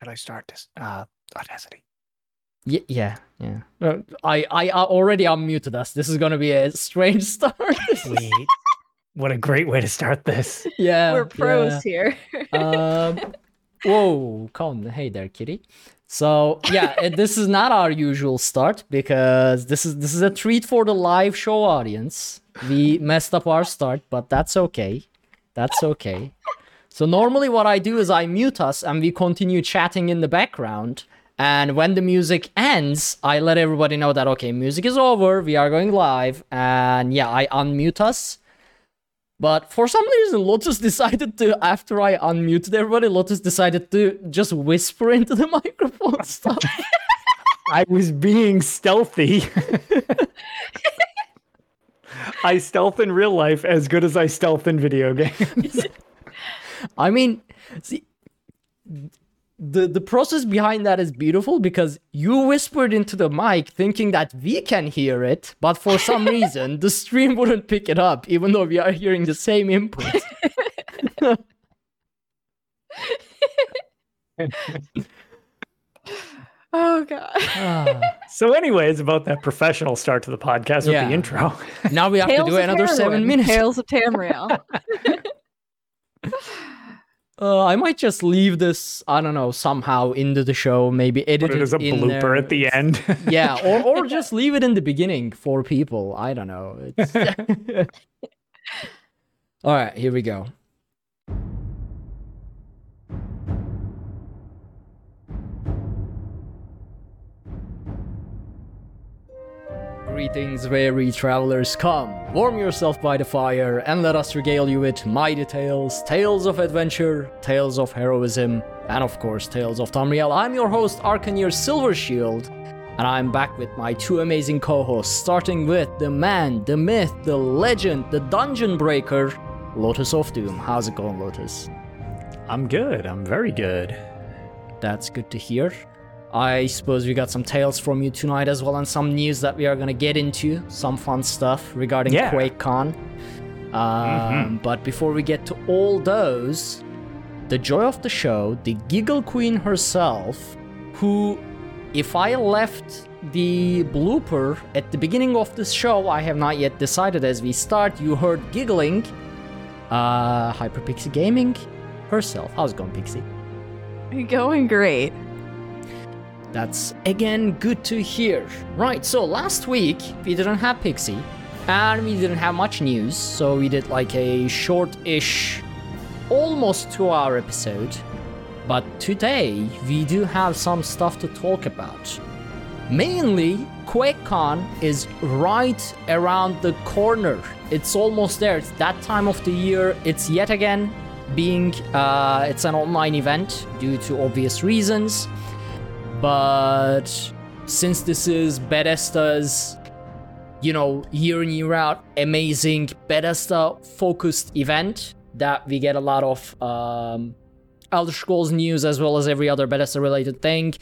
How do I start this? Uh, Audacity. Y- yeah, yeah. Uh, I I already unmuted us. This is gonna be a strange start. Sweet. what a great way to start this. yeah, We're pros yeah. here. um, whoa, Colin. Hey there, kitty. So yeah, it, this is not our usual start because this is this is a treat for the live show audience. We messed up our start, but that's okay. That's okay. So normally what I do is I mute us and we continue chatting in the background. And when the music ends, I let everybody know that okay, music is over, we are going live, and yeah, I unmute us. But for some reason, Lotus decided to, after I unmuted everybody, Lotus decided to just whisper into the microphone stuff. I was being stealthy. I stealth in real life as good as I stealth in video games. I mean, see, the the process behind that is beautiful because you whispered into the mic thinking that we can hear it, but for some reason the stream wouldn't pick it up, even though we are hearing the same input. oh god. Ah. so, anyways, about that professional start to the podcast with the intro. now we have Tales to do of another seven minutes. Tales of Tamriel. Uh, I might just leave this, I don't know, somehow into the show, maybe edit Put it as a blooper there. at the end. yeah, or, or just leave it in the beginning for people. I don't know. It's... All right, here we go. Greetings, weary travelers. Come, warm yourself by the fire, and let us regale you with mighty tales, tales of adventure, tales of heroism, and of course, tales of Tamriel. I'm your host, Arcaneer Silvershield, and I'm back with my two amazing co-hosts, starting with the man, the myth, the legend, the dungeon breaker, Lotus of Doom. How's it going, Lotus? I'm good. I'm very good. That's good to hear. I suppose we got some tales from you tonight as well, and some news that we are gonna get into, some fun stuff regarding Yeah. QuakeCon. Um, But before we get to all those, the joy of the show, the Giggle Queen herself, who, if I left the blooper at the beginning of this show, I have not yet decided as we start, you heard giggling. Uh, Hyperpixie Gaming herself. How's it going, Pixie? Going great. That's again good to hear. Right, so last week we didn't have Pixie and we didn't have much news, so we did like a short ish, almost two hour episode. But today we do have some stuff to talk about. Mainly, QuakeCon is right around the corner. It's almost there. It's that time of the year. It's yet again being uh, it's an online event due to obvious reasons. But since this is Bethesda's, you know, year in year out amazing Bethesda focused event that we get a lot of um, Elder Scrolls news as well as every other Bethesda related thing.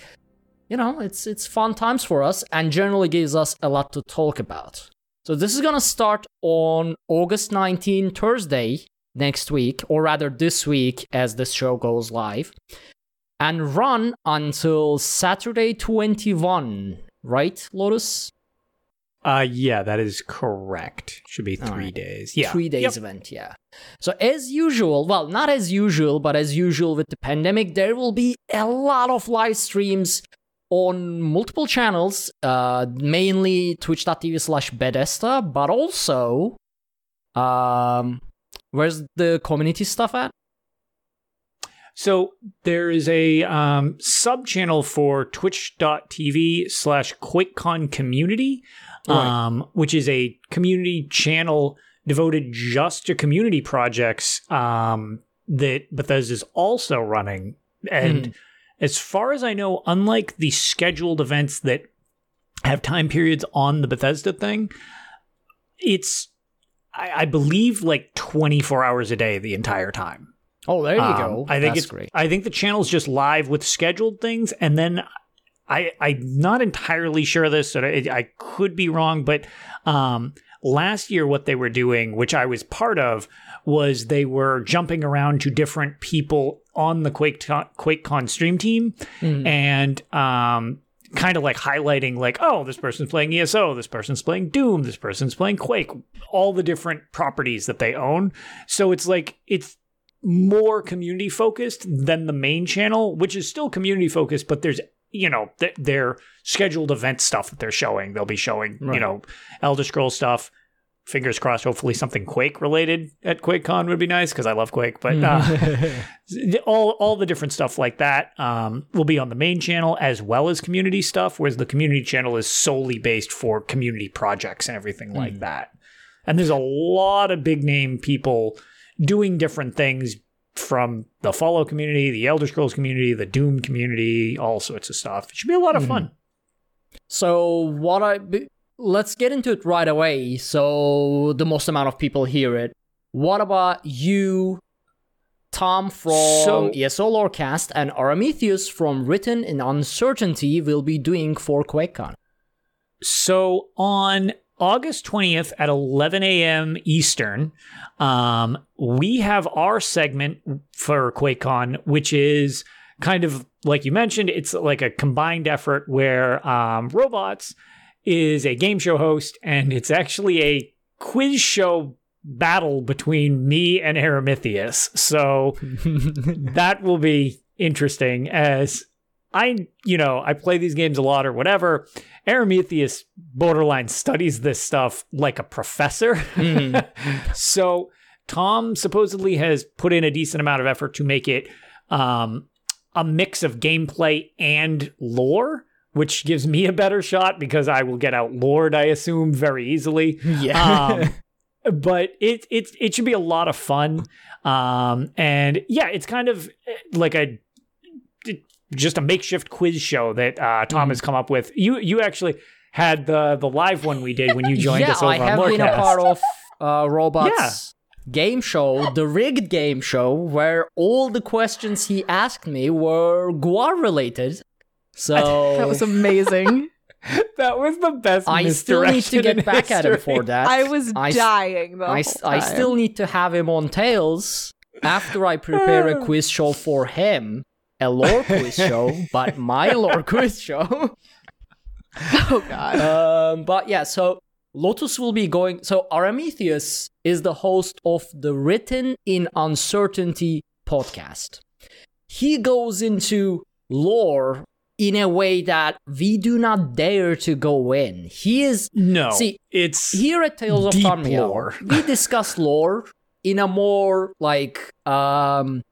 You know, it's it's fun times for us and generally gives us a lot to talk about. So this is gonna start on August 19, Thursday next week, or rather this week as this show goes live and run until Saturday 21, right, Lotus? Uh, yeah, that is correct. Should be three right. days. Yeah. Three days Yep. event, yeah. So, as usual, well, not as usual, but as usual with the pandemic, there will be a lot of live streams on multiple channels, uh, mainly twitch.tv slash Bethesda, but also, um, where's the community stuff at? So there is a um, sub channel for twitch.tv slash QuakeCon community, Right. um, which is a community channel devoted just to community projects um, that is also running. And as far as I know, unlike the scheduled events that have time periods on the Bethesda thing, it's, I, I believe, like 24 hours a day the entire time. Oh, there you Um, go. I think That's it's great. I think the channel's just live with scheduled things, and then I I'm not entirely sure of this, so I, I could be wrong, but um, last year what they were doing, which I was part of, was they were jumping around to different people on the Quake QuakeCon stream team, Mm-hmm. and um. Kind of like highlighting, like, oh, this person's playing ESO, this person's playing Doom, this person's playing Quake, all the different properties that they own. So it's like, it's more community focused than the main channel, which is still community focused, but there's you know th- their scheduled event stuff that they're showing. They'll be showing you know Elder Scroll stuff. Fingers crossed. Hopefully, something Quake related at QuakeCon would be nice because I love Quake. But uh, all all the different stuff like that um, will be on the main channel as well as community stuff. Whereas the community channel is solely based for community projects and everything like that. And there's a lot of big name people doing different things from the Fallout community, the Elder Scrolls community, the Doom community, all sorts of stuff. It should be a lot of hmm. fun. So what I b- let's get into it right away. So the most amount of people hear it. What about you, Tom from So- ESO Lorecast, and Aramithius from Written in Uncertainty will be doing for QuakeCon? So on August 20th at 11 a.m. Eastern, um, we have our segment for QuakeCon, which is kind of like you mentioned, it's like a combined effort where um, Robots is a game show host, and it's actually a quiz show battle between me and Aramithius. So that will be interesting as I, you know, I play these games a lot or whatever. Aramithius borderline studies this stuff like a professor. so Tom supposedly has put in a decent amount of effort to make it um, a mix of gameplay and lore, which gives me a better shot because I will get outlawed, I assume, very easily. Yeah. Um, but it it it should be a lot of fun. Um, and yeah, it's kind of eh, like a just a makeshift quiz show that uh, Tom Mm-hmm. has come up with. You you actually had the the live one we did when you joined yeah, us over I have on been a part of uh, Robots game show, the rigged game show, where all the questions he asked me were Guar related. So That was amazing. that was the best. I still need to get in back at him history. for that. I was I s- dying the I, whole s- I time. still need to have him on Tales after I prepare a quiz show for him. A lore quiz show, but my lore quiz show. Oh god. Um, but yeah, so Lotus will be going. So Aramithius is the host of the Written in Uncertainty podcast. He goes into lore in a way that we do not dare to go in. He is No, See, it's here at Tales of lore. we discuss lore in a more like um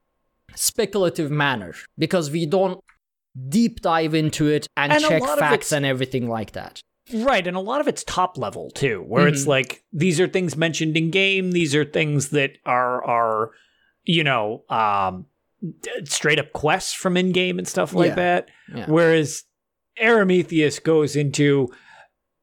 speculative manner because we don't deep dive into it and, And check facts and everything like that. Right, and a lot of it's top level too, where Mm-hmm. it's like these are things mentioned in game, these are things that are are you know, um straight up quests from in game and stuff like Yeah. that. Yeah. Whereas Aramithius goes into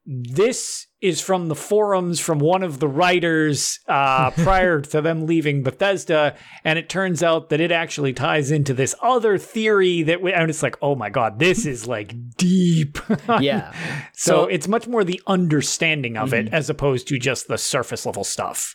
this is from the forums from one of the writers uh, prior to them leaving Bethesda, and it turns out that it actually ties into this other theory that, we, and it's like, oh my god, this is like deep. Yeah. So, So- Mm-hmm. it's much more the understanding of it as opposed to just the surface level stuff.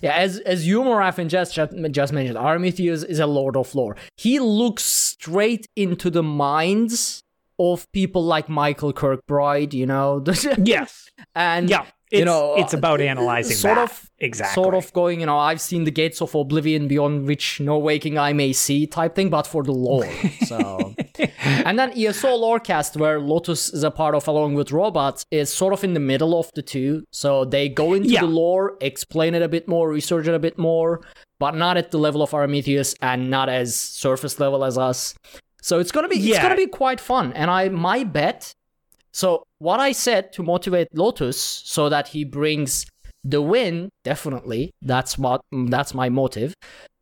Yeah, as as Humoraf and just just mentioned, Aramithius is a Lord of Lore. He looks straight into the minds of people like Michael Kirkbride, you know, Yes. and Yeah. It's, know, it's about analyzing sort that. of exactly. sort of going, you know, I've seen the gates of oblivion beyond which no waking eye may see type thing, but for the lore. So, and then ESO Lorecast, where Lotus is a part of along with robots, is sort of in the middle of the two. So they go into Yeah. the lore, explain it a bit more, research it a bit more, but not at the level of Aramithius and not as surface level as us. So it's gonna be it's gonna be quite fun. And I my bet. So what I said to motivate Lotus so that he brings the win, definitely. That's what that's my motive.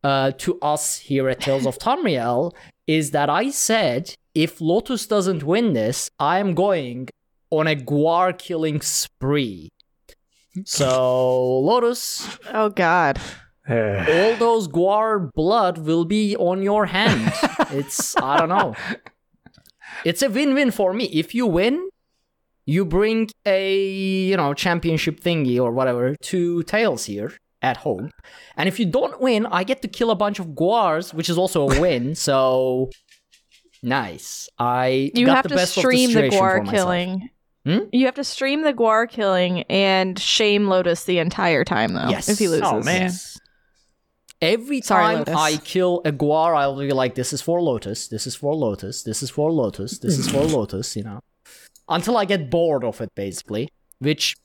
Uh, to us here at Tales of Tamriel is that I said if Lotus doesn't win this, I am going on a Guar killing spree. So Lotus, Oh God. all those Guar blood will be on your hand. It's I don't know. It's a win-win for me. If you win, you bring a you know championship thingy or whatever to Tales here at home. And if you don't win, I get to kill a bunch of Guars, which is also a win. so nice. I You got have the to best stream the situation Guar killing. Hmm? You have to stream the Guar killing and shame Lotus the entire time though. Yes. If he loses. Oh, man. Every Sorry, time Lotus. I kill a Guar, I'll be like, this is for Lotus, this is for Lotus, this is for Lotus, this is for Lotus, you know. Until I get bored of it, basically. Which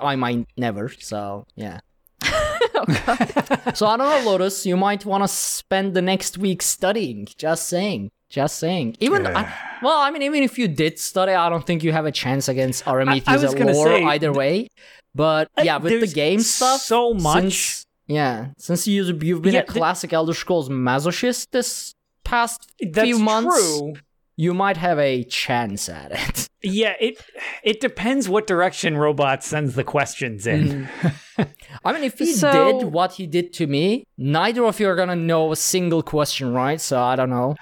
I might never, so yeah. Oh, so I don't know, Lotus, you might want to spend the next week studying. Just saying. Just saying. Even I, well, I mean, even if you did study, I don't think you have a chance against Aramithi's was gonna lore say, either way. But yeah, with the game stuff, so much. since- yeah, since you, you've been Yeah, a classic Elder Scrolls masochist this past few months, true. you might have a chance at it. Yeah, it it depends what direction Robot sends the questions in. Mm. I mean, if he So- did what he did to me, neither of you are gonna know a single question, right? So I don't know.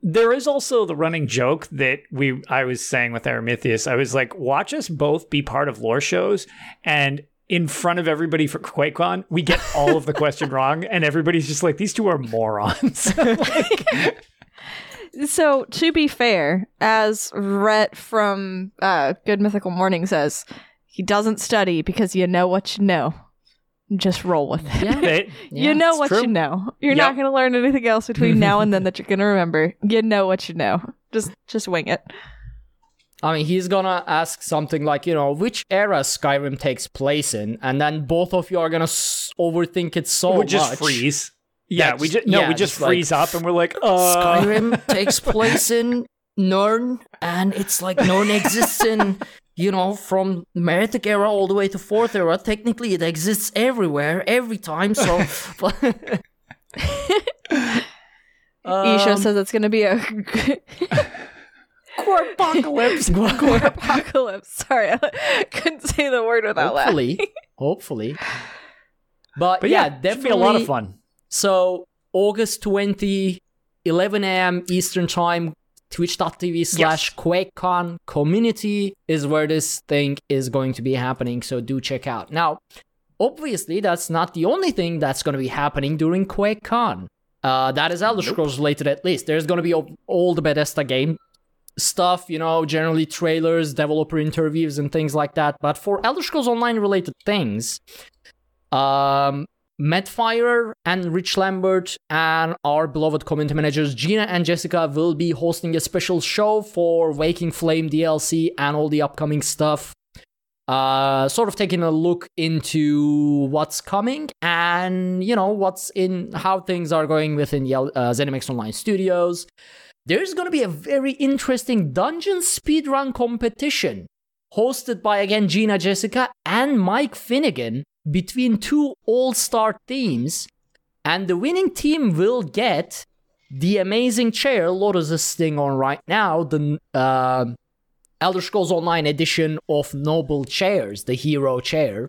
There is also the running joke that we I was saying with Aramithius. I was like, watch us both be part of lore shows and in front of everybody for QuakeCon, we get all of the question wrong, and everybody's just like, these two are morons. Like, So to be fair, as Rhett from uh, Good Mythical Morning says, he doesn't study because you know what you know. Just roll with it. Yeah, it- you know it's what true. you know. You're Yep. not going to learn anything else between now and then that you're going to remember. You know what you know. Just just wing it. I mean, he's gonna ask something like, you know, which era Skyrim takes place in, and then both of you are gonna s- overthink it so we just much. freeze. Yeah, we just- just no, yeah, we just just like, freeze up and we're like, uh, Skyrim takes place in Nirn, and it's like Nirn exists in, you know, from Meretic era all the way to Fourth era. Technically, it exists everywhere, every time. So, Isha Um, says it's going to be a apocalypse. apocalypse. Sorry, I couldn't say the word without laughing. hopefully, hopefully. But, But yeah, yeah, definitely be a lot of fun. So August 20, 11 a.m. Eastern Time, twitch.tv slash QuakeCon community is where this thing is going to be happening. So do check out. Now, obviously, that's not the only thing that's going to be happening during QuakeCon. Uh, that is Elder Scrolls related at least. There's going to be all- all the Bethesda game stuff, you know, generally trailers, developer interviews, and things like that. But for Elder Scrolls Online related things, um, Firor and Rich Lambert and our beloved community managers Gina and Jessica will be hosting a special show for Waking Flame DLC and all the upcoming stuff. Uh, sort of taking a look into what's coming and you know what's in how things are going within the uh, ZeniMax Online Studios. There's going to be a very interesting dungeon speedrun competition hosted by again Gina Jessica and Mike Finnegan between two all-star teams. And the winning team will get the amazing chair Lotus is sitting on right now. The uh, Elder Scrolls Online edition of Noble Chairs the hero chair.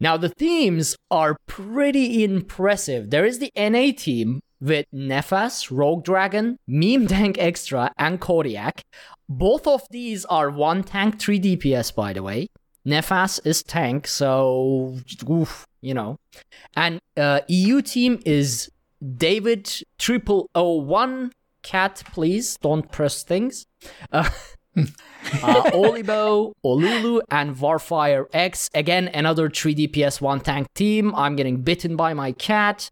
Now the themes are pretty impressive. There is the NA team with Nefas, Rogue Dragon, Meme Tank Extra, and Kodiak. Both of these are one tank, 3 DPS, by the way. Nefas is tank, so oof, you know. And uh, EU team is David Triple O One. Cat, please don't press things. Uh, uh, Olibo, Olulu, and Warfire X. Again, another 3DPS one tank team. I'm getting bitten by my cat.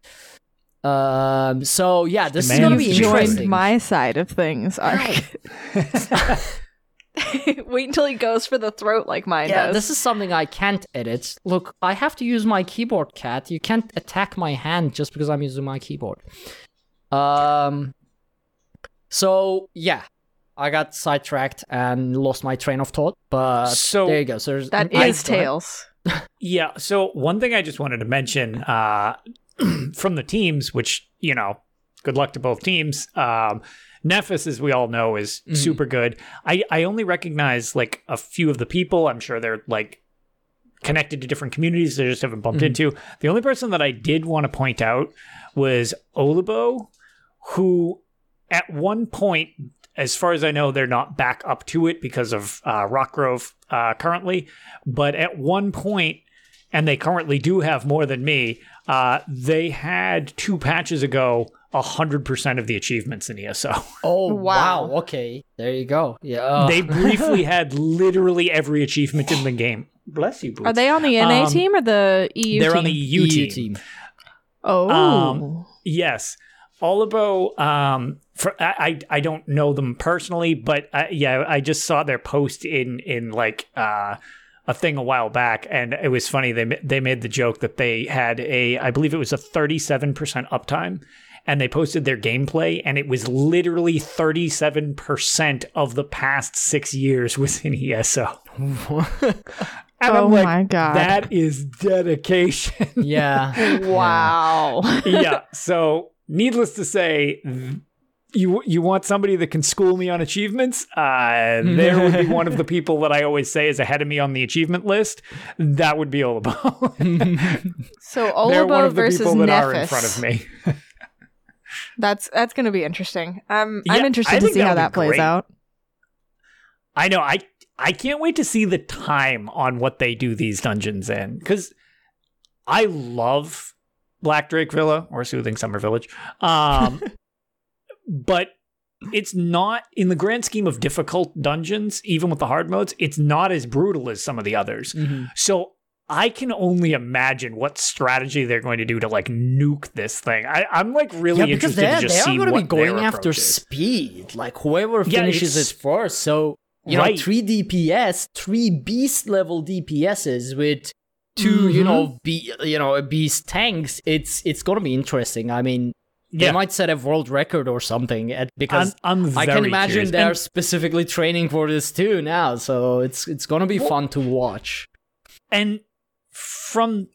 Um, so yeah, this is gonna be Joined interesting. my side of things. Ark. Wait until he goes for the throat like mine yeah, does. this is something I can't edit. Look, I have to use my keyboard, cat. You can't attack my hand just because I'm using my keyboard. Um. So yeah, I got sidetracked and lost my train of thought. But So- there you go. So there's, That I- tails. Yeah. So one thing I just wanted to mention uh, from the teams, which you know, good luck to both teams. Um, Nefas, as we all know, is super good. I I only recognize like a few of the people. I'm sure they're like connected to different communities. They just haven't bumped into. The only person that I did want to point out was Olibo, who at one point, as far as I know, they're not back up to it because of uh, Rockgrove uh, currently. But at one point, and they currently do have more than me, uh, they had two patches ago. 100% of the achievements in ESO. Oh Wow. wow. Okay, there you go. Yeah. They briefly had literally every achievement in the game. Bless you, Boots. Are they on the NA Um, team or the EU They're team? on the EU, EU team. Oh. Um, Yes. Olibo, um, for, I, I I don't know them personally, but I, yeah, I just saw their post in in like uh, a thing a while back, and it was funny. They they made the joke that they had a, I believe it was a thirty seven percent uptime, and they posted their gameplay, and it was literally thirty seven percent of the past six years was in ESO. and Oh I'm like, my God. that is dedication. yeah. wow. yeah. So, needless to say, th- you you want somebody that can school me on achievements? Uh, there would be one of the people that I always say is ahead of me on the achievement list. That would be Olibo. So They're one of the versus people that are in front of me. That's that's going to be interesting. Um, Yeah, I'm I interested to see how that plays great. out. I know. I I can't wait to see the time on what they do these dungeons in because I love Black Drake Villa or Soothing Summer Village, um, but it's not in the grand scheme of difficult dungeons. Even with the hard modes, it's not as brutal as some of the others. Mhm. So. I can only imagine what strategy they're going to do to like nuke this thing. I, I'm like really Yeah, because interested they to just they are going to be going after is. speed. Like whoever finishes it's- it first. So you know, three DPS, three beast level DPSs with 2 you Mhm. know, be you know, beast tanks. It's it's going to be interesting. I mean, Yeah. they might set a world record or something at, because I'm, I'm I can imagine they're And- specifically training for this too now. So it's it's going to be Well- fun to watch. And from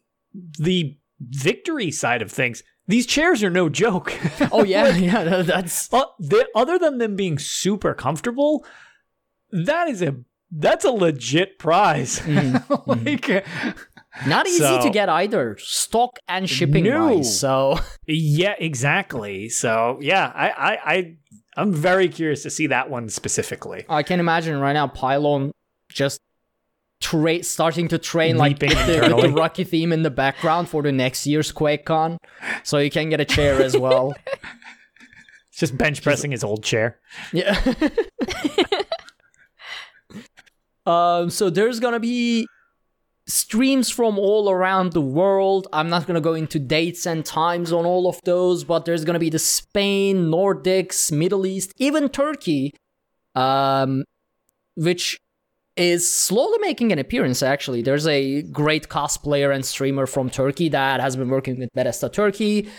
the victory side of things, these chairs are no joke. Oh yeah, yeah, that's Uh, they- other than them being super comfortable, that is a that's a legit prize. Mm-hmm. like, not easy So- to get either, stock and shipping No. wise. So yeah, exactly. So yeah, I, I, I, I'm very curious to see that one specifically. I can imagine right now Pylon just tra- starting to train like with the, with the. Rocky theme in the background for the next year's QuakeCon, so you can get a chair as well. Just bench pressing his old chair. yeah. um. So there's gonna be streams from all around the world. I'm not gonna go into dates and times on all of those, but there's gonna be the Spain, Nordics, Middle East, even Turkey, um, which is slowly making an appearance. Actually, there's a great cosplayer and streamer from Turkey that has been working with Bethesda Turkey.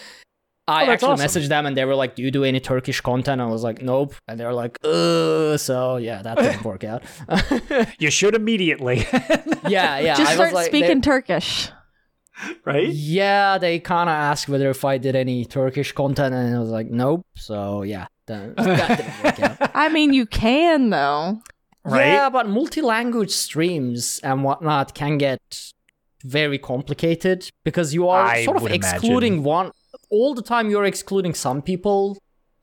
I Oh, actually awesome. messaged them and they were like, "Do you do any Turkish content?" I was like, "Nope," and they were like, "Uh." So yeah, that didn't work out. You should immediately, yeah, yeah. Just I start was like, speaking they- Turkish. right? yeah, they kind of asked whether if I did any Turkish content, and I was like, "Nope." So yeah, that, that didn't work out. I mean, you can though. Right? Yeah, but multi-language streams and whatnot can get very complicated because you are I sort of would excluding one all the time. You're excluding some people,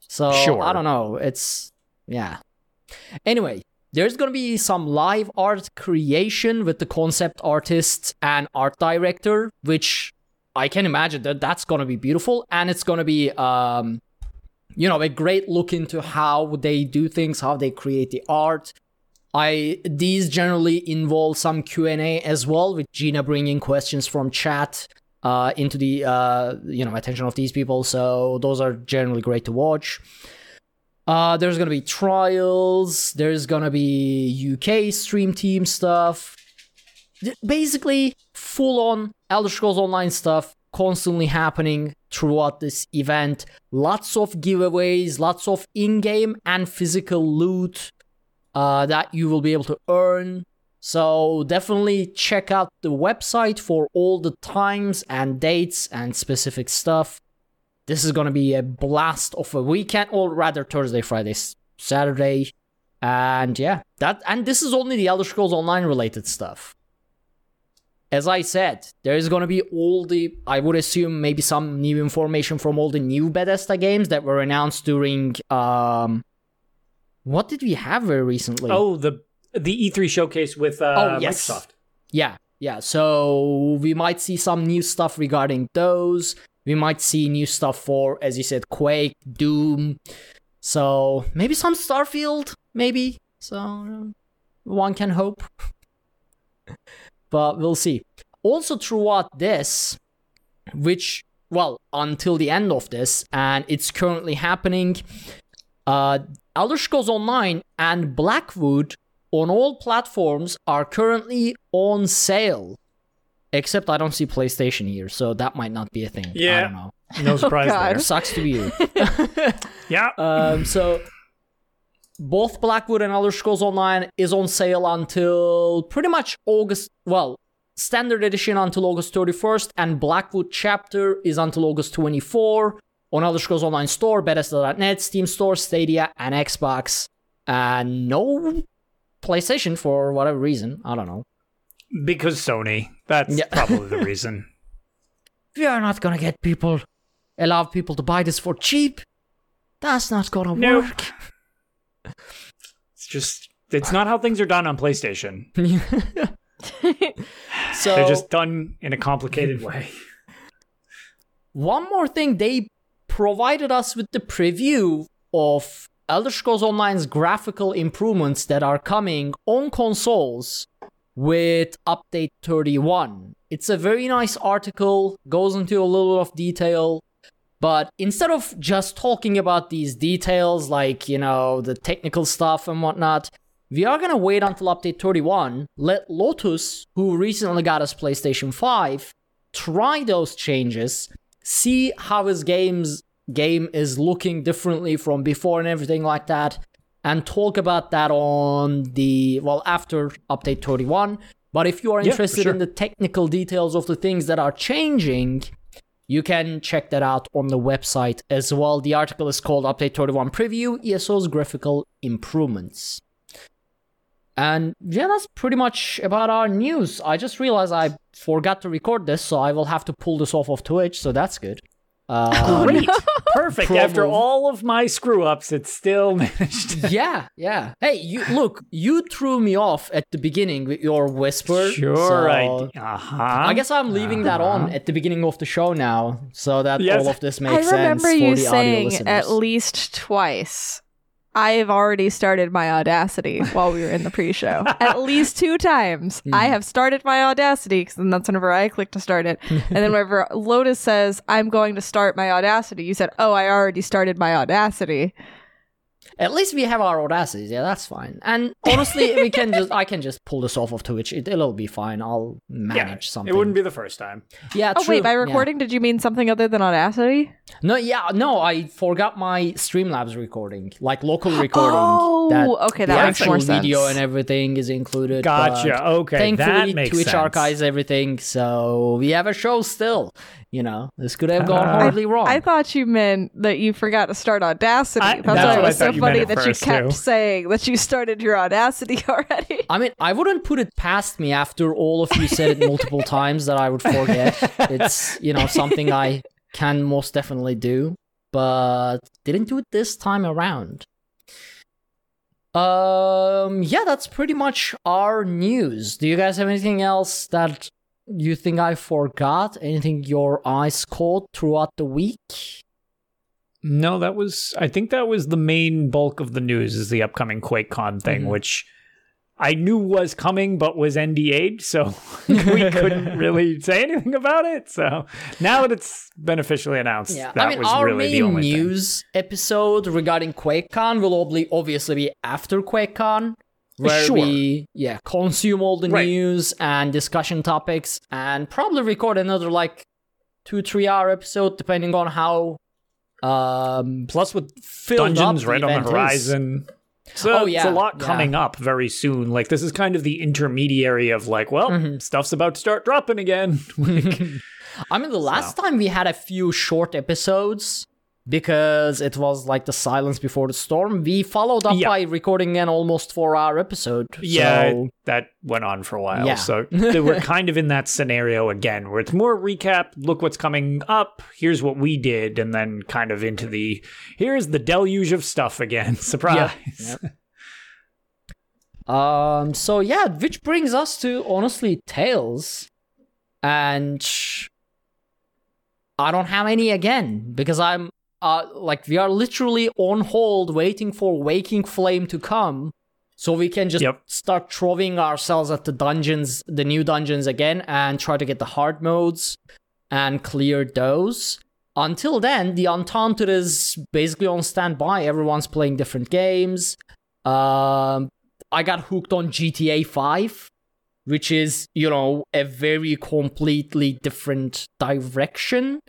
so Sure. I don't know. It's yeah. Anyway, there's gonna be some live art creation with the concept artist and art director, which I can imagine that that's gonna be beautiful, and it's gonna be um, you know, a great look into how they do things, how they create the art I these generally involve some Q and A as well, with Gina bringing questions from chat uh, into the uh, you know attention of these people. So those are generally great to watch. Uh, there's gonna be trials. There's gonna be UK stream team stuff. Basically, full on Elder Scrolls Online stuff constantly happening throughout this event. Lots of giveaways, lots of in-game and physical loot uh, that you will be able to earn. So definitely check out the website for all the times and dates and specific stuff. This is gonna be a blast of a weekend, or rather Thursday, Friday, Saturday, and yeah, that and this is only the Elder Scrolls Online related stuff. As I said, there is gonna be all the I would assume maybe some new information from all the new Bethesda games that were announced during um what did we have very recently? Oh, the the E3 showcase with uh, Oh, yes. Microsoft. Yeah, yeah. So we might see some new stuff regarding those. We might see new stuff for, as you said, Quake, Doom. So maybe some Starfield, maybe. So uh, one can hope. but we'll see. Also, throughout this, which, well, until the end of this, and it's currently happening, uh, Elder Scrolls Online and Blackwood on all platforms are currently on sale. Except I don't see PlayStation here, so that might not be a thing. I Yeah. don't know. No surprise God. there. Sucks to be you. Yeah. Um, so both Blackwood and Elder Scrolls Online is on sale until pretty much August. Well, standard edition until August 31st, and Blackwood chapter is until August 24 on Elder Scrolls Online store, Bethesda.net, Steam Store, Stadia, and Xbox. And no PlayStation for whatever reason. I don't know. because Sony. That's Yeah. probably the reason. We are not gonna get people, allow people to buy this for cheap. That's not gonna Nope. work. It's just it's not how things are done on PlayStation. So They're just done in a complicated way. One more thing, they provided us with the preview of Elder Scrolls Online's graphical improvements that are coming on consoles with update 31. It's a very nice article, goes into a little bit of detail, but instead of just talking about these details like, you know, the technical stuff and whatnot, we are gonna wait until update 31, let Lotus, who recently got us PlayStation 5, try those changes, see how his game's game is looking differently from before and everything like that, and talk about that on the well after update 31. But if you are Yeah, interested sure. in the technical details of the things that are changing, you can check that out on the website as well. The article is called Update 31 Preview ESO's Graphical Improvements. And yeah, that's pretty much about our news. I just realized I forgot to record this, so I will have to pull this off of Twitch, so that's good. Uh, Great. Perfect. After all of my screw ups, it still managed to. yeah, yeah. Hey, you look, you threw me off at the beginning with your whisper. Sure, I. so Uh huh. I guess I'm leaving that on at the beginning of the show now, so that Yes. all of this makes sense remember for you the audio saying at least twice. I've already started my Audacity while we were in the pre-show. at least two times, Hmm. I have started my Audacity because then that's whenever I click to start it. and then whenever Lotus says I'm going to start my Audacity, you said, "Oh, I already started my Audacity." At least we have our audacities. Yeah, that's fine. And honestly, we can just I can just pull this off of Twitch. It, it'll be fine. I'll manage yeah, something. It wouldn't be the first time. Yeah. Oh true. wait, by Yeah. recording, did you mean something other than Audacity? No, yeah, no. I forgot my Streamlabs recording, like local recording. Oh, that okay, the that makes actual more sense. video and everything is included. Gotcha. Okay, Thankfully, that makes Twitch sense. archives everything, so we have a show still. You know, this could have gone Uh, horribly wrong. I thought you meant that you forgot to start Audacity. I- that's, that's why what it I was so thought you meant funny that you kept too. saying that you started your Audacity already. I mean, I wouldn't put it past me after all of you said it multiple times that I would forget. It's, you know, something I can most definitely do, but didn't do it this time around. Um, yeah, that's pretty much our news. Do you guys have anything else that you think I forgot? Anything your eyes caught throughout the week? No, that was. I think that was the main bulk of the news. Is the upcoming QuakeCon thing, Mhm. which I knew was coming but was NDA'd, so we couldn't really say anything about it. So now that it's been officially announced, Yeah, that I mean, was our really the main only thing. news episode regarding QuakeCon will obviously be after QuakeCon, where Sure. we yeah consume all the Right. news and discussion topics, and probably record another like two three hour episode depending on how um Plus with dungeons right on the is. horizon. So Oh, it's yeah, a lot yeah. coming up very soon. Like this is kind of the intermediary of like, well, Mm-hmm. stuff's about to start dropping again. Like, I mean, the last time we had a few short episodes because it was like the silence before the storm. We followed up Yeah. by recording an almost four hour episode. yeah, so- that went on for a while. Yeah. So they we're kind of in that scenario again, where it's more recap. Look what's coming up. Here's what we did, and then kind of into the here's the deluge of stuff again. Surprise. Um. So yeah, which brings us to honestly Tales, and I don't have any again because I'm uh like we are literally on hold waiting for Waking Flame to come, so we can just Yep. start throwing ourselves at the dungeons, the new dungeons again, and try to get the hard modes and clear those. Until then, the Untaunted is basically on standby. Everyone's playing different games. Um, I got hooked on GTA 5, which is, you know, a very completely different direction.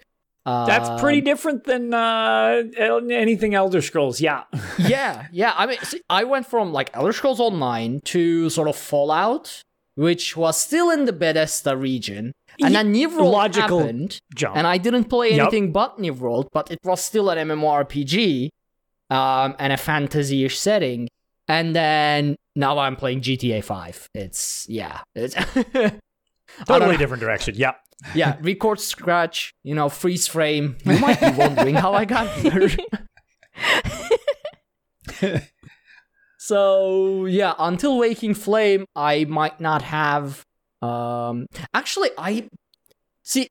That's pretty Um, different than uh, anything Elder Scrolls. Yeah. yeah, yeah. I mean, see, I went from like Elder Scrolls Online to sort of Fallout, which was still in the Bethesda region, and then New World logical happened, Jump. and I didn't play anything but New World, but it was still an MMORPG, um, and a fantasy-ish setting. And then now I'm playing GTA 5. It's yeah, it's totally different direction. Yeah. Yeah. Record scratch, you know, freeze frame. You might be wondering how I got here. so yeah, until Waking Flame, I might not have. Um, actually, I see.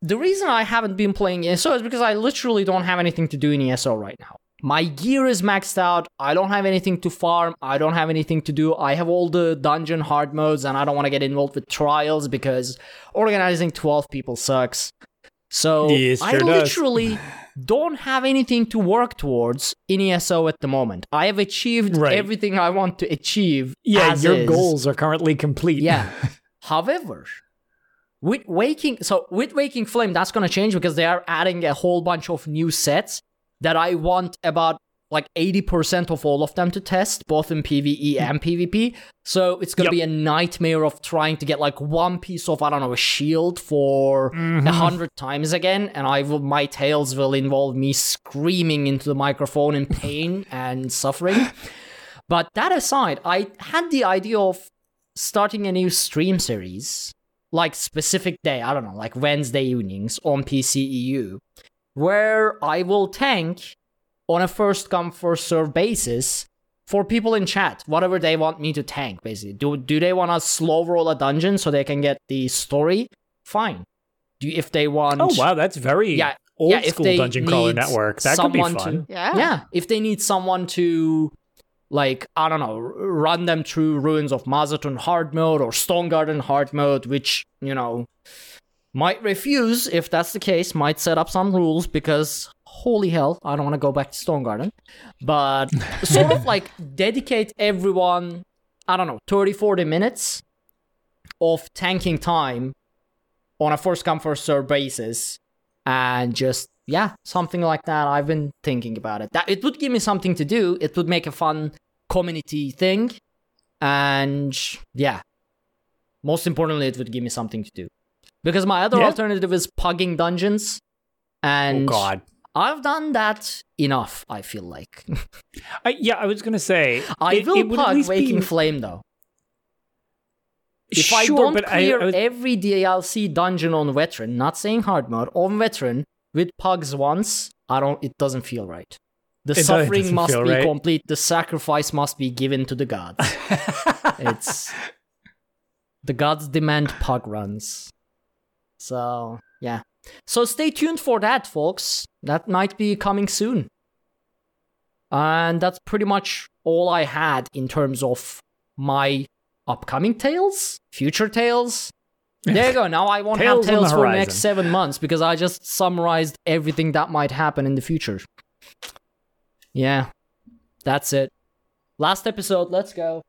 The reason I haven't been playing ESO is because I literally don't have anything to do in ESO right now. My gear is maxed out. I don't have anything to farm. I don't have anything to do. I have all the dungeon hard modes, and I don't want to get involved with trials because organizing 12 people sucks. So Yes, I sure does. literally don't have anything to work towards in ESO at the moment. I have achieved Right. everything I want to achieve. Yeah, as your is. goals are currently complete. Yeah. However, with Waking, so with Waking Flame, that's gonna change because they are adding a whole bunch of new sets that I want about like 80% of all of them to test, both in PvE mm-hmm. and PvP. So it's gonna Yep. be a nightmare of trying to get like one piece of, I don't know, a shield for mm-hmm. a hundred times again, and I will, my tales will involve me screaming into the microphone in pain and suffering. But that aside, I had the idea of starting a new stream series, like specific day, I don't know, like Wednesday evenings on PCEU, where I will tank on a first come first serve basis for people in chat, whatever they want me to tank. Basically, do do they want to slow roll a dungeon so they can get the story? Fine. Do if they want? Oh wow, that's very Yeah, old yeah, if school they dungeon crawler need network. That could be someone fun. to- Yeah. yeah, if they need someone to, like, I don't know, run them through Ruins of Mazzatun hard mode or Stone Garden hard mode, which, you know, might refuse if that's the case, might set up some rules because, holy hell, I don't want to go back to Stone Garden. But sort of like dedicate everyone, I don't know, 30, 40 minutes of tanking time on a first come, first serve basis and just yeah something like that. I've been thinking about it. That it would give me something to do. It would make a fun community thing. And yeah. Most importantly it would give me something to do because my other Yeah. alternative is pugging dungeons Oh and god. i've done that enough i feel like I, yeah, I was gonna say i it- will it pug waking be, flame though if I don't clear I, I was, every DLC dungeon on veteran, not saying hard mode, on veteran with pugs once, I don't. It doesn't feel right. The It suffering must be right. complete. The sacrifice must be given to the gods. it's the gods demand pug runs. So yeah. So stay tuned for that, folks. That might be coming soon. And that's pretty much all I had in terms of my upcoming tales, future tales. There you go. Now I won't Tales have the tales for the next seven months because I just summarized everything that might happen in the future. Yeah, that's it. Last episode. Let's go.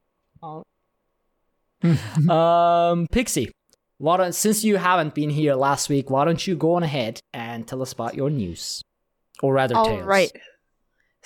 Um, Pixie. Why don't, since you haven't been here last week, why don't you go on ahead and tell us about your news, or rather, All tales? right.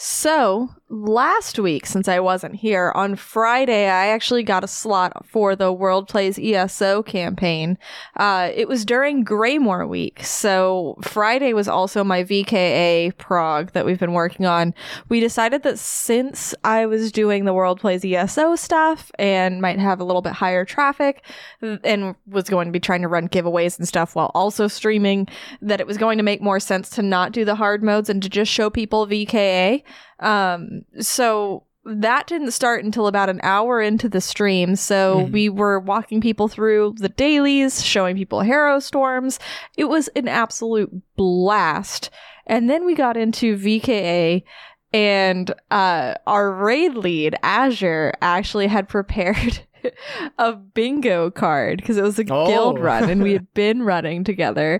So, last week, since I wasn't here, on Friday, I actually got a slot for the World Plays ESO campaign. Uh, it was during Greymoor week. So, Friday was also my VKA prog that we've been working on. We decided that since I was doing the World Plays ESO stuff and might have a little bit higher traffic and was going to be trying to run giveaways and stuff while also streaming, that it was going to make more sense to not do the hard modes and to just show people VKA. Um, so that didn't start until about an hour into the stream. So Mhm. we were walking people through the dailies, showing people Harrowstorms. It was an absolute blast. And then we got into VKA and uh, our raid lead, Azure, actually had prepared a bingo card because it was a guild Oh. run and we had been running together.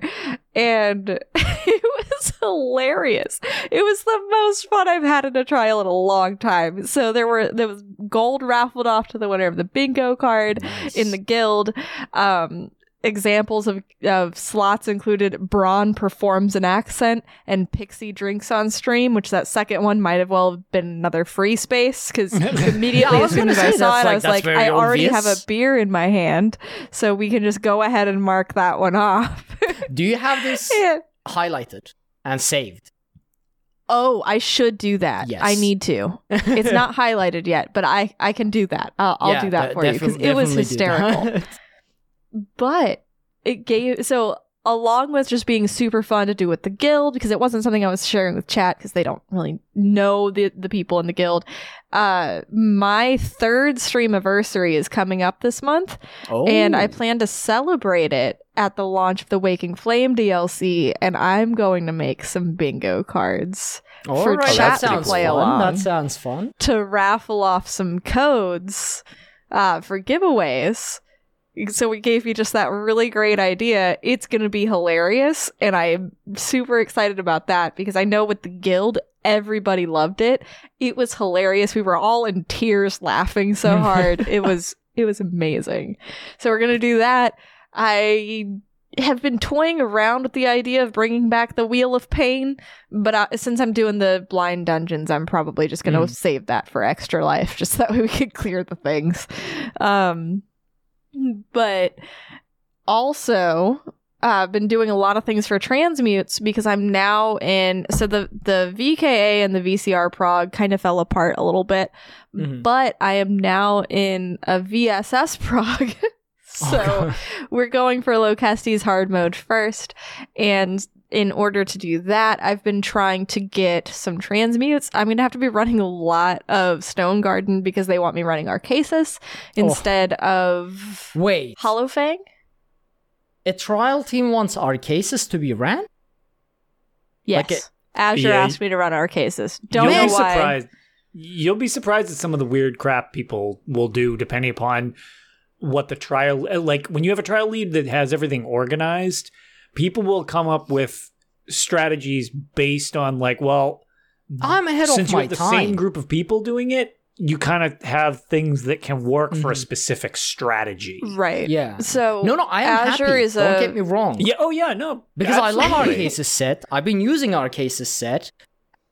And it was hilarious. It was the most fun I've had in a trial in a long time. So there were there was gold raffled off to the winner of the bingo card in the guild. Um, examples of, of slots included Braun performs an accent and Pixie drinks on stream, which that second one might have well been another free space because immediately Yeah, I was as soon as I saw that's it, I like- was like, very I already have a beer in my hand, so we can just go ahead and mark that one off. Do you have this Yeah. highlighted and saved? Oh, I should do that. Yes. I need to. It's not highlighted yet, but I I can do that. I'll, I'll Yeah, do that de- for you because it was definitely do that. hysterical. But it gave so along with just being super fun to do with the guild because it wasn't something I was sharing with chat because they don't really know the the people in the guild. Uh, my third stream anniversary is coming up this month, oh. and I plan to celebrate it at the launch of the Waking Flame DLC, and I'm going to make some bingo cards All for right, chat that to play fun. along. That sounds fun. to raffle off some codes uh, for giveaways. So we gave you just that really great idea. It's going to be hilarious, and I'm super excited about that because I know with the guild, everybody loved it. It was hilarious. We were all in tears laughing so hard. it was it was amazing. So we're going to do that. I have been toying around with the idea of bringing back the Wheel of Pain, but uh, since I'm doing the blind dungeons, I'm probably just going to Mm. save that for extra life, just that way we could clear the things. Um, but also, uh, I've been doing a lot of things for transmutes because I'm now in. So the the VKA and the VCR prog kind of fell apart a little bit, Mhm. but I am now in a VSS prog. so we're going for Lokkestiiz hard mode first, and in order to do that, I've been trying to get some transmutes. I'm gonna have to be running a lot of Stone Garden because they want me running Arkasis oh. instead of Wait, Hollowfang. a trial team wants Arkasis to be ran? Yes, Like Azure Yeah, asked me to run Arkasis. Don't You'll know be why. surprised. You'll be surprised at some of the weird crap people will do depending upon what the trial like when you have a trial lead that has everything organized, people will come up with strategies based on like, well, I'm ahead since of you my have the time. same group of people doing it, you kind of have things that can work for a Mhm. specific strategy. Right. Yeah. So No, no, I am Azure happy. is Don't a get me wrong. Yeah. Oh yeah. No. because I love absolutely. Arkasis set. I've been using Arkasis set,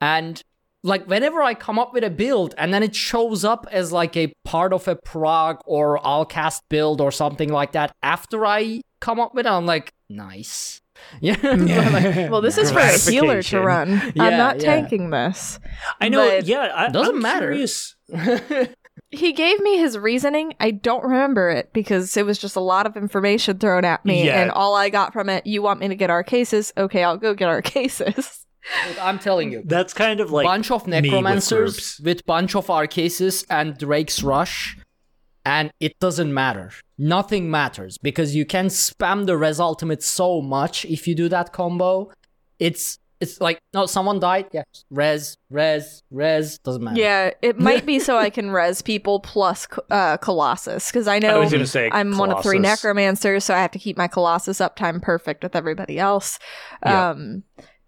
and like whenever I come up with a build and then it shows up as like a part of a prog or I'll cast build or something like that after I come up with it, I'm like, nice. Yeah. Like, well, this is for a healer to run. Yeah, I'm not yeah. tanking this. I know. But- yeah. I, Doesn't I'm matter. He gave me his reasoning. I don't remember it because it was just a lot of information thrown at me, Yeah. and all I got from it. You want me to get Arkasis? Okay, I'll go get Arkasis. I'm telling you. That's kind of like bunch of me with necromancers with, bunch of Arkasis and drake's rush and it doesn't matter nothing matters because you can spam the res ultimate so much if you do that combo it's it's like no, someone died. Yeah, res, res, res. Doesn't matter. Yeah, it might be so I can res people plus uh, Colossus because I know I was gonna say I'm one of three necromancers, so I have to keep my Colossus uptime perfect with everybody else. Yeah. Um,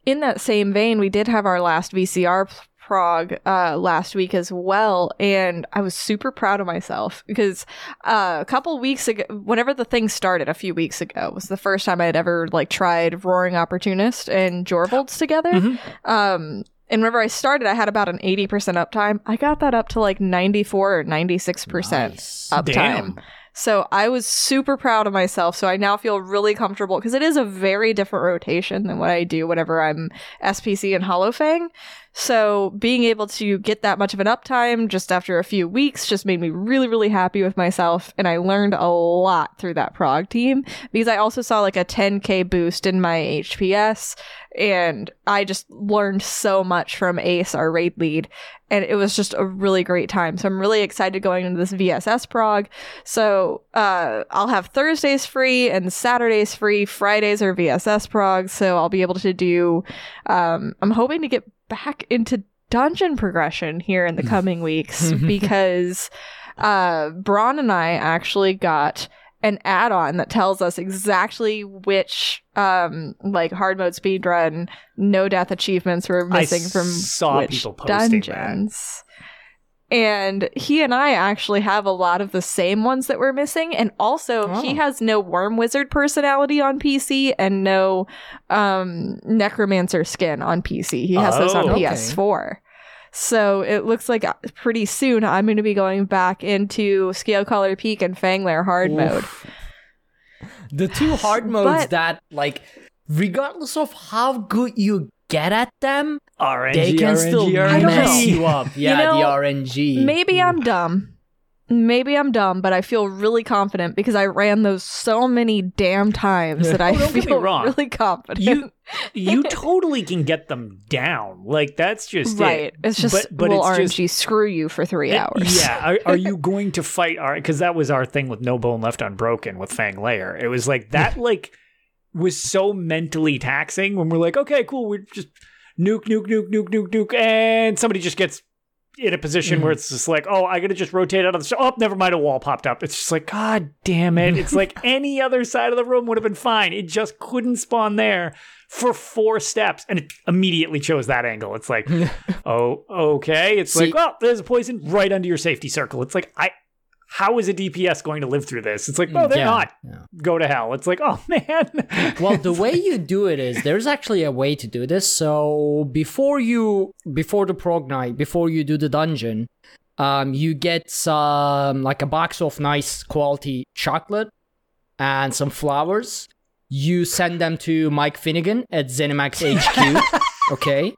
in that same vein, we did have our last VCR p- prog uh, last week as well, and I was super proud of myself because uh, a couple weeks ago, whenever the thing started a few weeks ago, was the first time I had ever like tried Roaring Opportunist and Jorvuld's together. Mhm. Um, and whenever I started, I had about an 80% uptime. I got that up to like 94 or 96% Nice. uptime. Damn. So I was super proud of myself. So I now feel really comfortable because it is a very different rotation than what I do whenever I'm SPC and Hollowfang. So being able to get that much of an uptime just after a few weeks just made me really, really happy with myself. And I learned a lot through that prog team because I also saw like a 10k boost in my HPS. And I just learned so much from Ace, our raid lead. And it was just a really great time. So I'm really excited going into this VSS prog. So uh, I'll have Thursdays free and Saturdays free. Fridays are VSS prog. So I'll be able to do. Um, I'm hoping to get back into dungeon progression here in the coming weeks because uh, Braun and I actually got an add-on that tells us exactly which um like hard mode speedrun no death achievements we're I missing from saw which people posting that. Dungeons and he and I actually have a lot of the same ones that we're missing. And also, he Oh. has no Worm Wizard personality on PC and no um, Necromancer skin on PC. He has those on Oh. Okay. PS4. So it looks like uh, pretty soon I'm going to be going back into Scalecaller Peak and Fanglair hard mode. The two hard modes But- that, like, regardless of how good you get at them, RNG, they can RNG, still RNG. Mess know. you up. Yeah, know, the RNG. Maybe I'm dumb. Maybe I'm dumb, but I feel really confident because I ran those so many damn times that I Oh, don't get me feel wrong. really confident. You you totally can get them down. Like that's just right. It. It's just but, but will it's RNG just screw you for three It- hours. Yeah. Are, are you going to fight our? Because that was our thing with No Bone Left Unbroken with Fang Lair. It was like that. like was so mentally taxing when we're like, okay, cool, we're just nuke, nuke, nuke, nuke, nuke, nuke, and somebody just gets in a position where mm-hmm. it's just like, oh, I gotta just rotate out of the show. Oh, never mind, a wall popped up. It's just like, god damn it! It's like any other side of the room would have been fine. It just couldn't spawn there for four steps, and it immediately chose that angle. It's like, oh, okay. It's See- like, well, there's a poison right under your safety circle. It's like, I, how is a DPS going to live through this? It's like, no, they're Yeah, not. yeah. Go to hell. It's like, oh man. well the way you do it is there's actually a way to do this so before you before the prog night before you do the dungeon um you get some like a box of nice quality chocolate and some flowers you send them to mike finnegan at zenimax hq okay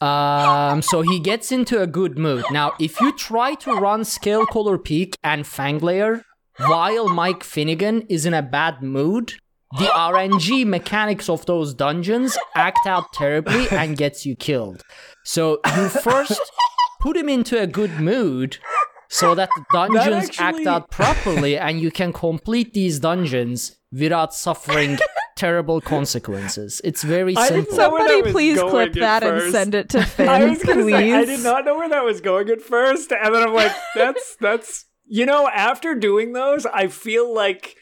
um so he gets into a good mood now if you try to run scalecaller peak and fanglair while mike finnegan is in a bad mood the RNG mechanics of those dungeons act out terribly and gets you killed. So you first put him into a good mood so that the dungeons act actually- out properly and you can complete these dungeons without suffering terrible consequences. It's very simple. know where that Somebody please clip that and send it to Finn, I was gonna please. say I did not know where that was going at first, and then I'm like, that's that's you know, after doing those, I feel like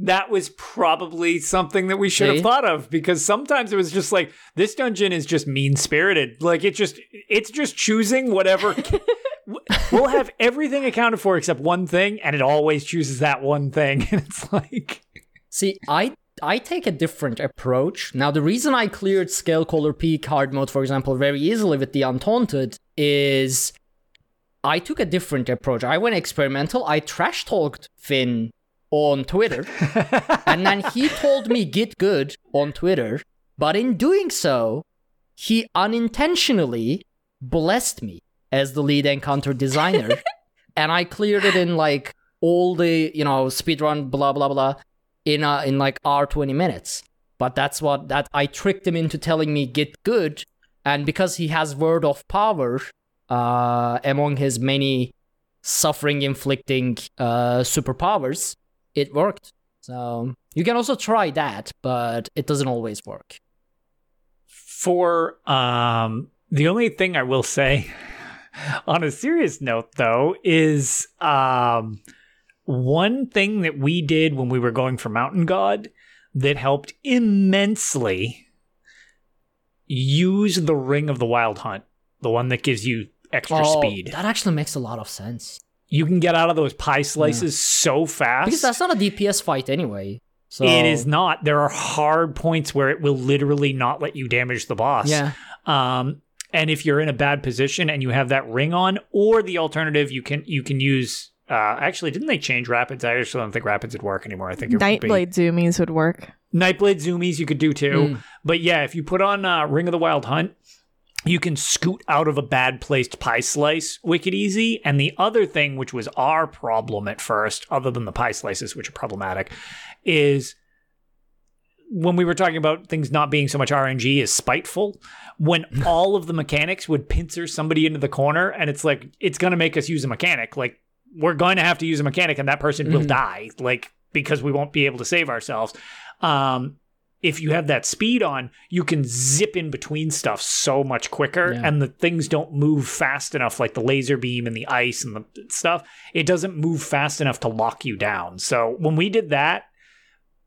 that was probably something that we should See? have thought of because sometimes it was just like this dungeon is just mean spirited. Like it just it's just choosing whatever. we'll have everything accounted for except one thing, and it always chooses that one thing, and it's like. See, I I take a different approach. Now, the reason I cleared Scalecaller Peak hard mode, for example, very easily with the Untaunted is I took a different approach. I went experimental. I trash talked Finn on Twitter, and then he told me get good on Twitter. But in doing so, he unintentionally blessed me as the lead encounter designer, and I cleared it in like all the you know speedrun blah blah blah in uh, in like R twenty minutes. But that's what that I tricked him into telling me get good, and because he has word of power uh, among his many suffering inflicting uh, superpowers, it worked. So you can also try that, but it doesn't always work. For um, the only thing I will say on a serious note, though, is um, one thing that we did when we were going for Mountain God that helped immensely use the Ring of the Wild Hunt, the one that gives you extra Oh, speed. That actually makes a lot of sense. You can get out of those pie slices so fast. Because that's not a DPS fight anyway. So It is not. There are hard points where it will literally not let you damage the boss. Yeah. Um, and if you're in a bad position and you have that ring on, or the alternative, you can you can use. Uh, actually, didn't they change rapids? I actually don't think rapids would work anymore. I think it would be Nightblade zoomies would work. Nightblade zoomies. You could do too. Mm. But yeah, if you put on uh, Ring of the Wild Hunt, you can scoot out of a bad placed pie slice wicked easy. And the other thing, which was our problem at first, other than the pie slices, which are problematic, is when we were talking about things not being so much RNG is spiteful. When all of the mechanics would pincer somebody into the corner, and it's like it's going to make us use a mechanic. Like we're going to have to use a mechanic, and that person will Mhm. die. Like because we won't be able to save ourselves. Um, if you have that speed on, you can zip in between stuff so much quicker, Yeah. and the things don't move fast enough, like the laser beam and the ice and the stuff. It doesn't move fast enough to lock you down. So when we did that,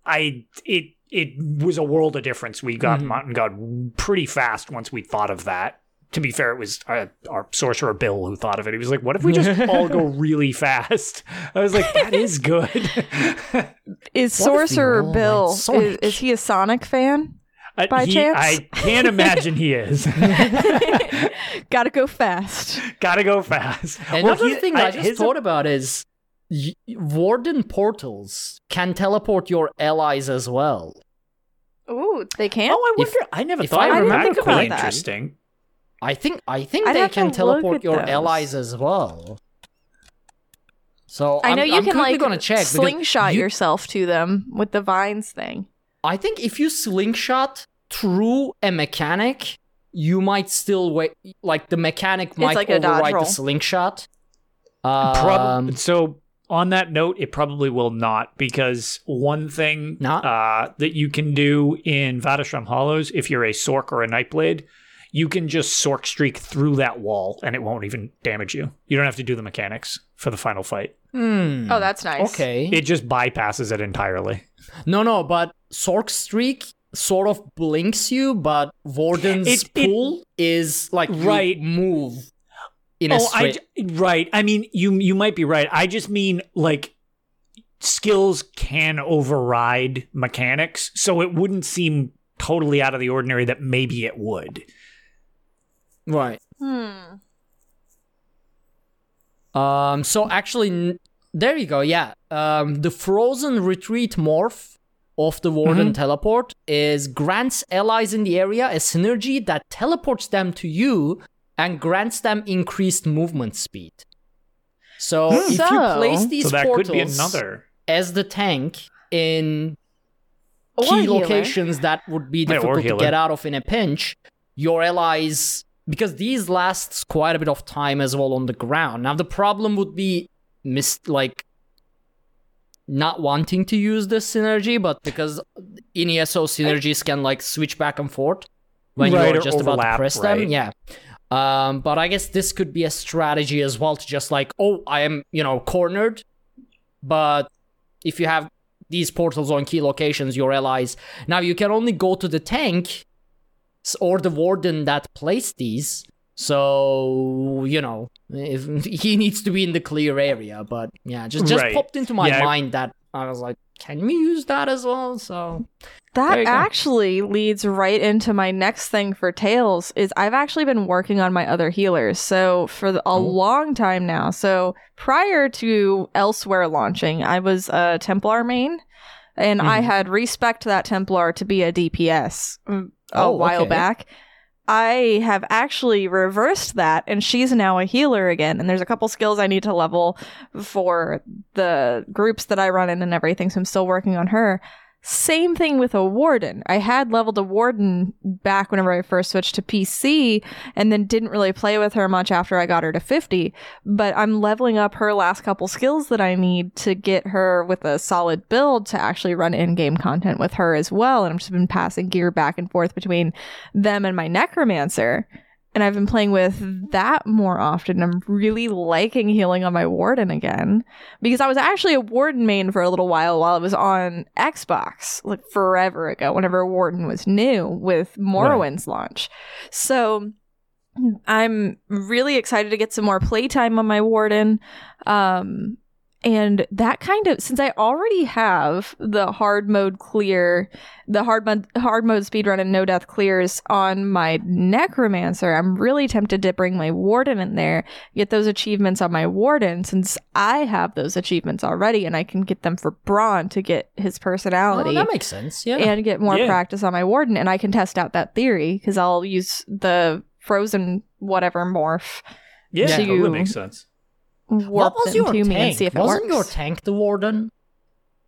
I it it was a world of difference. We got Mhm. Mountain God pretty fast once we thought of that. To be fair, it was our, our sorcerer Bill who thought of it. He was like, "What if we just all go really fast?" I was like, "That is good." Is What Sorcerer Bill went is, is he a Sonic fan? Uh, By he- chance? I can't imagine he is. Gotta go fast. Gotta go fast. Another he- thing I, just his- thought about is y- Warden portals can teleport your allies as well. Ooh, they can't. Oh, I If- I never if thought I of that. remember That could be interesting. I think I think I'd they can teleport your those. allies as well. So I I'm, know you I'm can quickly like gonna check slingshot you- yourself to them with the vines thing. I think if you slingshot through a mechanic, you might still wait. Like the mechanic might like a dodge override the slingshot. Prob- Um, so on that note, it probably will not because one thing Not? uh, that you can do in Vateshran Hollows, if you're a Sork or a Nightblade, you can just Sork streak through that wall and it won't even damage you. You don't have to do the mechanics for the final fight. hmm, Oh, that's nice. okay. It just bypasses it entirely. No, no, but Sork Streak sort of blinks you, but Warden's It- it- pull is like you Right. move in a oh, I straight. j- right. I mean, you you might be right. I just mean like skills can override mechanics, so it wouldn't seem totally out of the ordinary that maybe it would. Right. Hmm. Um. So actually, there you go. Yeah. Um. The frozen retreat morph of the Warden Mm-hmm. teleport is grants allies in the area a synergy that teleports them to you and grants them increased movement speed. So if you place these so that portals could be another. as the tank in Or key healer. locations that would be Yeah, difficult to get out of in a pinch, your allies because these lasts quite a bit of time as well on the ground. Now the problem would be mis like not wanting to use this synergy, but because in ESO synergies can like switch back and forth when Right, you're just about to overlap, press right. them. Yeah. Um, but I guess this could be a strategy as well to just like, oh, I am, you know, cornered. But if you have these portals on key locations, your allies. Now you can only go to the tank or the warden that placed these. So you know, if he needs to be in the clear area. But yeah, just just Right. popped into my Yeah. mind that I was like, can we use that as well? So That you go. actually leads right into my next thing for Tales is I've actually been working on my other healers. So for the, a Oh. long time now. So prior to Elsweyr launching, I was a Templar main and I Mhm. had respec that Templar to be a DPS mm, a Oh, while okay. back. I have actually reversed that and she's now a healer again and there's a couple skills I need to level for the groups that I run in and everything so I'm still working on her Same thing with a warden. I had leveled a warden back whenever I first switched to PC and then didn't really play with her much after I got her to 50. But I'm leveling up her last couple skills that I need to get her with a solid build to actually run in game content with her as well. And I've just been passing gear back and forth between them and my necromancer and I've been playing with that more often. I'm really liking healing on my Warden again because I was actually a Warden main for a little while while it was on Xbox, like forever ago, whenever Warden was new with Morrowind's launch. So I'm really excited to get some more playtime on my Warden. Um, and that kind of since I already have the hard mode clear, the hard mode hard mode speedrun and no death clears on my necromancer, I'm really tempted to bring my warden in there, get those achievements on my warden since I have those achievements already and I can get them for Braun to get his personality. Oh, that makes sense. Yeah. And get more Yeah. practice on my warden and I can test out that theory because I'll use the frozen whatever morph Yeah, To- totally makes sense. Warp what was them your to tank? me and see if Wasn't works. your tank the warden?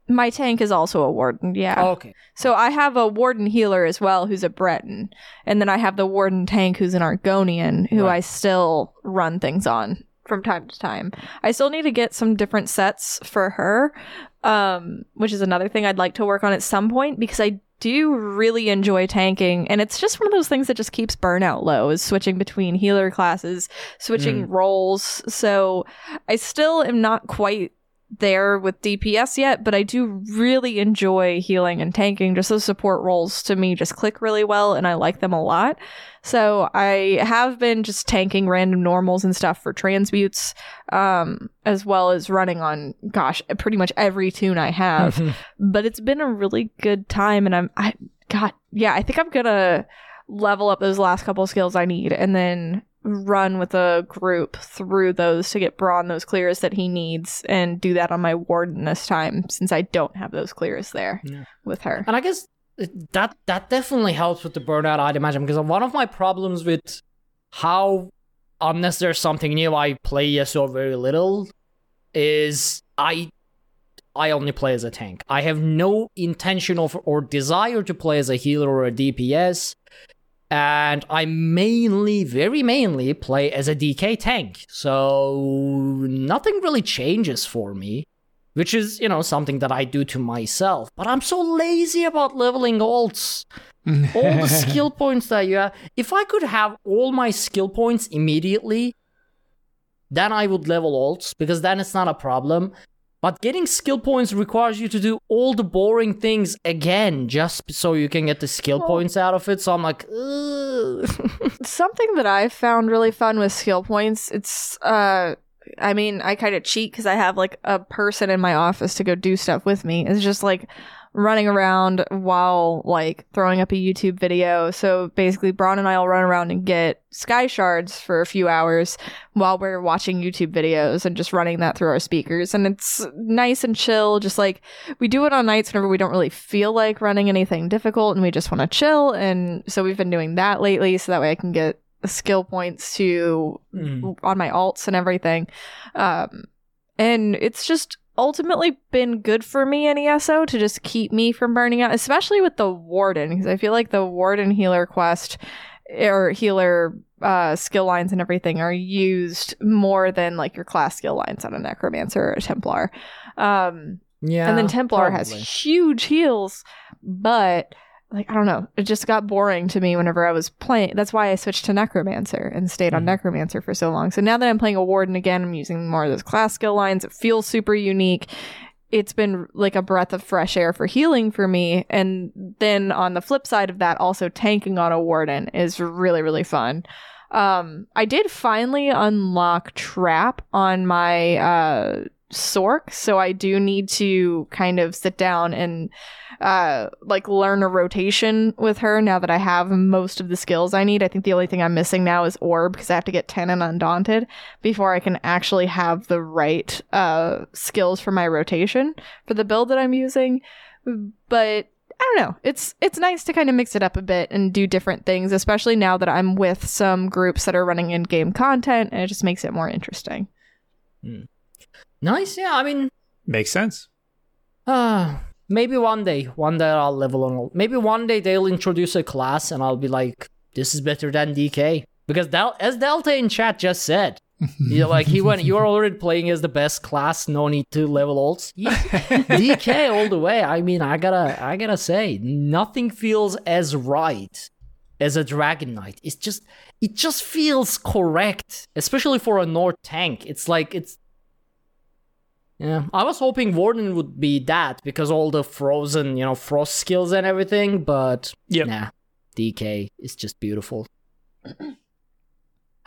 My tank is also a warden, yeah. Oh, okay. So I have a warden healer as well who's a Breton. And then I have the warden tank who's an Argonian who Right. I still run things on from time to time. I still need to get some different sets for her, um, which is another thing I'd like to work on at some point because I do you really enjoy tanking and it's just one of those things that just keeps burnout low is switching between healer classes, switching mm. roles. So I still am not quite there with DPS yet, but I do really enjoy healing and tanking. Just those support roles to me just click really well and I like them a lot. So I have been just tanking random normals and stuff for transmutes, um, as well as running on gosh, pretty much every tune I have. but it's been a really good time and I'm I God, yeah, I think I'm gonna level up those last couple skills I need and then run with a group through those to get Braun those clears that he needs and do that on my warden this time since I don't have those clears there Yeah. with her. And I guess that that definitely helps with the burnout, I'd imagine, because one of my problems with how, unless there's something new, I play ESO very little, is I I only play as a tank. I have no intention of or desire to play as a healer or a DPS. And I mainly, very mainly, play as a DK tank. So nothing really changes for me which is, you know, something that I do to myself. But I'm so lazy about leveling alts. all the skill points that you have. If I could have all my skill points immediately, then I would level alts because then it's not a problem. But getting skill points requires you to do all the boring things again just so you can get the skill Well- points out of it. So I'm like, Ugh. Something that I found really fun with skill points, it's uh I mean, I kind of cheat because I have like a person in my office to go do stuff with me. It's just like running around while like throwing up a YouTube video. So basically, Braun and I will run around and get sky shards for a few hours while we're watching YouTube videos and just running that through our speakers. And it's nice and chill. Just like we do it on nights whenever we don't really feel like running anything difficult and we just want to chill. And so we've been doing that lately so that way I can get skill points to Mm. on my alts and everything. Um, and it's just ultimately been good for me in ESO to just keep me from burning out, especially with the Warden, because I feel like the Warden healer quest or healer uh, skill lines and everything are used more than like your class skill lines on a Necromancer or a Templar. Um, yeah. and then Templar has huge heals, but like I don't know, it just got boring to me whenever I was playing. That's why I switched to Necromancer and stayed on Mhm. Necromancer for so long. So now that I'm playing a Warden again, I'm using more of those class skill lines. It feels super unique. It's been like a breath of fresh air for healing for me. And then on the flip side of that, also tanking on a Warden is really, really fun. Um, I did finally unlock Trap on my uh, Sork, so I do need to kind of sit down and uh, like learn a rotation with her now that I have most of the skills I need. I think the only thing I'm missing now is Orb because I have to get 10 and Undaunted before I can actually have the right uh, skills for my rotation for the build that I'm using. But I don't know. It's it's nice to kind of mix it up a bit and do different things, especially now that I'm with some groups that are running in-game content, and it just makes it more interesting. Nice, yeah. I mean, Makes sense. uh, maybe one day, one day I'll level on. Maybe one day they'll introduce a class and I'll be like, this is better than DK. Because Del- as Delta in chat just said, you know, like he went, you're already playing as the best class, no need to level ults. Yeah, DK all the way. I mean, I gotta, I gotta say, nothing feels as right as a Dragon Knight. It's just, it just feels correct, especially for a North tank. It's like it's yeah, I was hoping Warden would be that because all the frozen, you know, frost skills and everything, but Yep. nah, DK is just beautiful.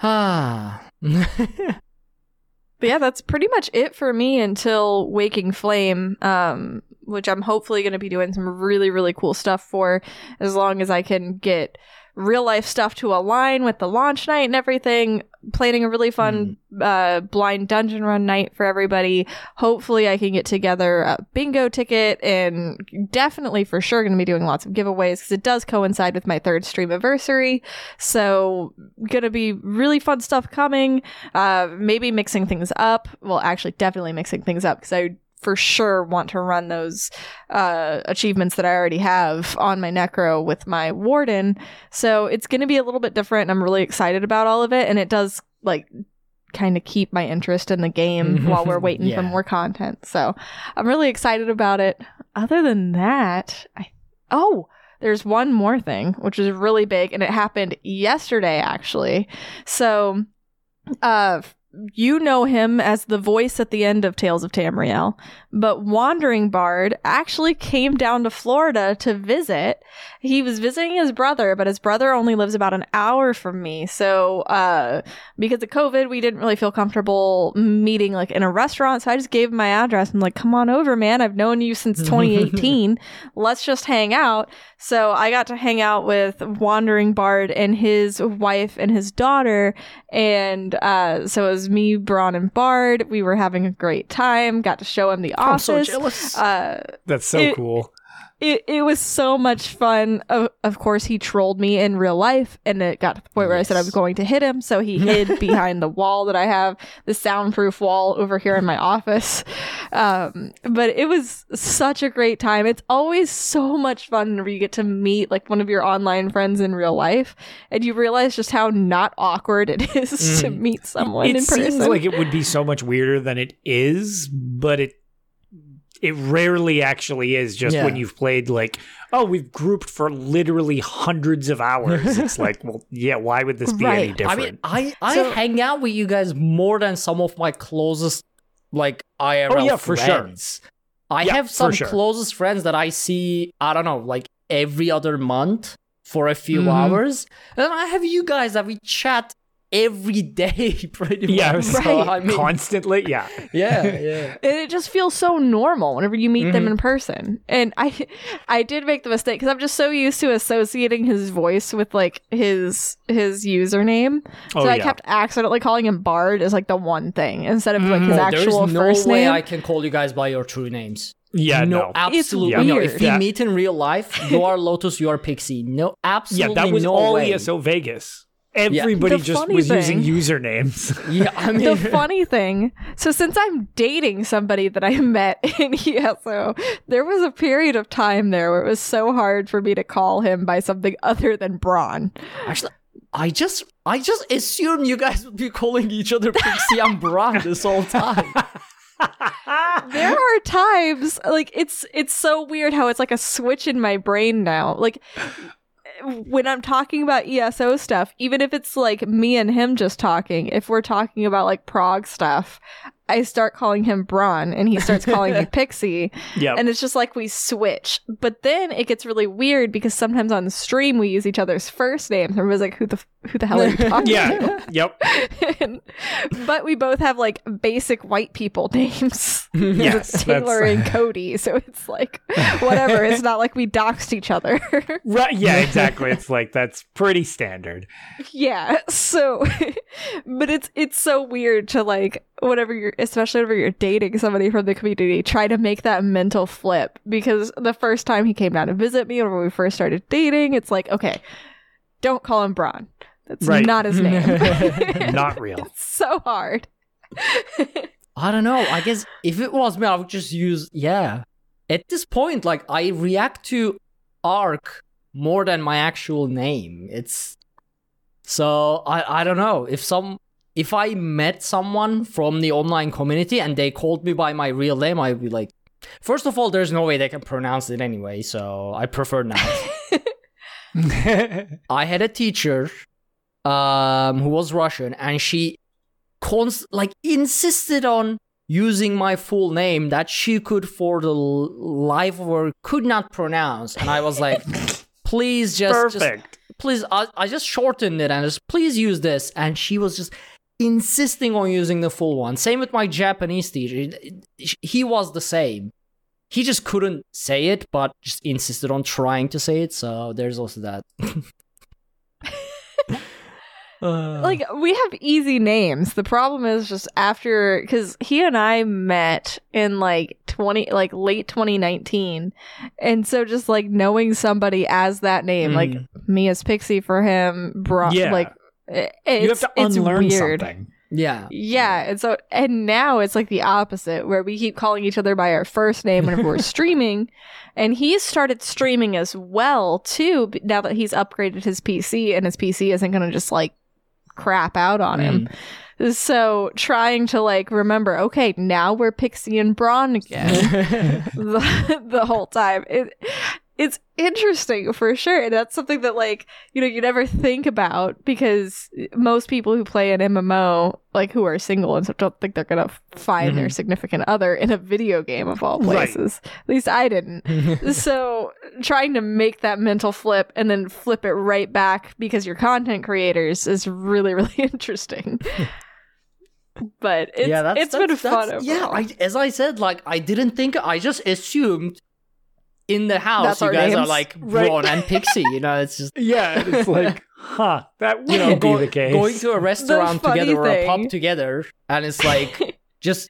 Ah. But yeah, that's pretty much it for me until Waking Flame, um, which I'm hopefully going to be doing some really, really cool stuff for as long as I can get real life stuff to align with the launch night and everything. Planning a really fun uh, blind dungeon run night for everybody. Hopefully, I can get together a bingo ticket and definitely for sure going to be doing lots of giveaways because it does coincide with my third stream anniversary. So, gonna be really fun stuff coming. Uh, maybe mixing things up. Well, actually, definitely mixing things up because I for sure want to run those uh, achievements that I already have on my Necro with my Warden. So it's going to be a little bit different. And I'm really excited about all of it. And it does like kind of keep my interest in the game while we're waiting for more content. So I'm really excited about it. Other than that, I oh, there's one more thing which is really big and it happened yesterday actually. So uh you know him as the voice at the end of Tales of Tamriel, but Wandering Bard actually came down to Florida to visit. He was visiting his brother, but his brother only lives about an hour from me. So, uh, because of COVID, we didn't really feel comfortable meeting like in a restaurant. So I just gave him my address and like, come on over, man. I've known you since 2018. Let's just hang out. So I got to hang out with Wandering Bard and his wife and his daughter. And uh, so it was me, Braun, and Bard. We were having a great time. Got to show him the I'm office. so jealous. Uh, That's so It- cool. It, it was so much fun. Of, of course, he trolled me in real life, and it got to the point where I said I was going to hit him. So he hid behind the wall that I have, the soundproof wall over here in my office. Um, but it was such a great time. It's always so much fun whenever you get to meet like one of your online friends in real life, and you realize just how not awkward it is to meet someone it in person. seems like it would be so much weirder than it is, but it it rarely actually is just when you've played like oh we've grouped for literally hundreds of hours it's like well yeah why would this be any different I mean, I I So- hang out with you guys more than some of my closest like IRL Oh, yeah, for sure. friends. I Yeah, have some sure. closest friends that I see. I don't know, like every other month for a few Mhm. hours, and I have you guys that we chat every day, pretty yeah much. so, So, I mean, constantly yeah yeah, yeah. and it just feels so normal whenever you meet them Mm-hmm. Mhm. in person and i i did make the mistake because i'm just so used to associating his voice with like his his username so Oh, i yeah. kept accidentally calling him bard as like the one thing instead of like his Mhm. Oh, actual there's no first way name I can call you guys by your true names. yeah no, no, absolutely It's no. If we Yeah. meet in real life, you are Lotus, you are Pixie. No, absolutely. yeah that was no all way. ESO Vegas everybody The just funny was using usernames. Yeah, I mean, the funny thing. So since i'm dating somebody that i met in ESO, there was a period of time there where it was so hard for me to call him by something other than braun Actually, I just I just assumed you guys would be calling each other Pixie and Braun this whole time. there are times like it's it's so weird how it's like a switch in my brain now. Like when i'm talking about eso stuff even if it's like me and him just talking if we're talking about like prog stuff i start calling him braun and he starts calling me pixie yeah and it's just like we switch but then it gets really weird because sometimes on the stream we use each other's first names and everyone's like who the who the hell are you talking to? yeah yep and, but we both have like basic white people names. Yes, it's Taylor that's- and Cody, so it's like whatever. it's not like we doxed each other. right yeah exactly it's like that's pretty standard yeah. So, but it's it's so weird to like whatever you're, especially whenever you're dating somebody from the community, try to make that mental flip because the first time he came down to visit me, or when we first started dating, it's like okay, don't call him Braun. That's Right. not his name. not real so hard. I don't know. I guess if it was me, I would just use yeah. at this point, like I react to arc more than my actual name. It's so I I don't know if some if I met someone from the online community and they called me by my real name, I'd be like, first of all, there's no way they can pronounce it anyway, so I prefer not. I had a teacher um, who was Russian, and she cons- like insisted on using my full name that she could for the life of her could not pronounce. And i was like please just, just please I, I just shortened it and just please use this. And she was just insisting on using the full one. Same with my japanese teacher. He was the same. He just couldn't say it but just insisted on trying to say it so there's also that. Uh, like we have easy names. The problem is just after because he and I met in like twenty like late twenty nineteen, and so just like knowing somebody as that name, like me as Pixie for him, bro, Yeah. like it, it's, you have to unlearn weird. something. yeah Yeah, and so and now it's like the opposite where we keep calling each other by our first name whenever we're streaming, and he's started streaming as well too. Now that he's upgraded his PC and his PC isn't going to just like crap out on him. Mm. So trying to like remember, okay, now we're Pixie and Braun again the, the whole time. It it's interesting for sure. And that's something that like, you know, you never think about because most people who play an MMO, like who are single and stuff, don't think they're gonna find their mm-hmm. significant other in a video game of all places. At least I didn't. so trying to make that mental flip and then flip it right back because you're content creators is really, really interesting. But it's, yeah, that's, it's been that's- fun. that's- Yeah. I, as I said, like I didn't think. I just assumed in the house That's you our guys are names. like Right. Braun and Pixie. You know, it's just Yeah, it's like, huh, that would you know be go- the case. going to a restaurant funny together or a pub together, and it's like just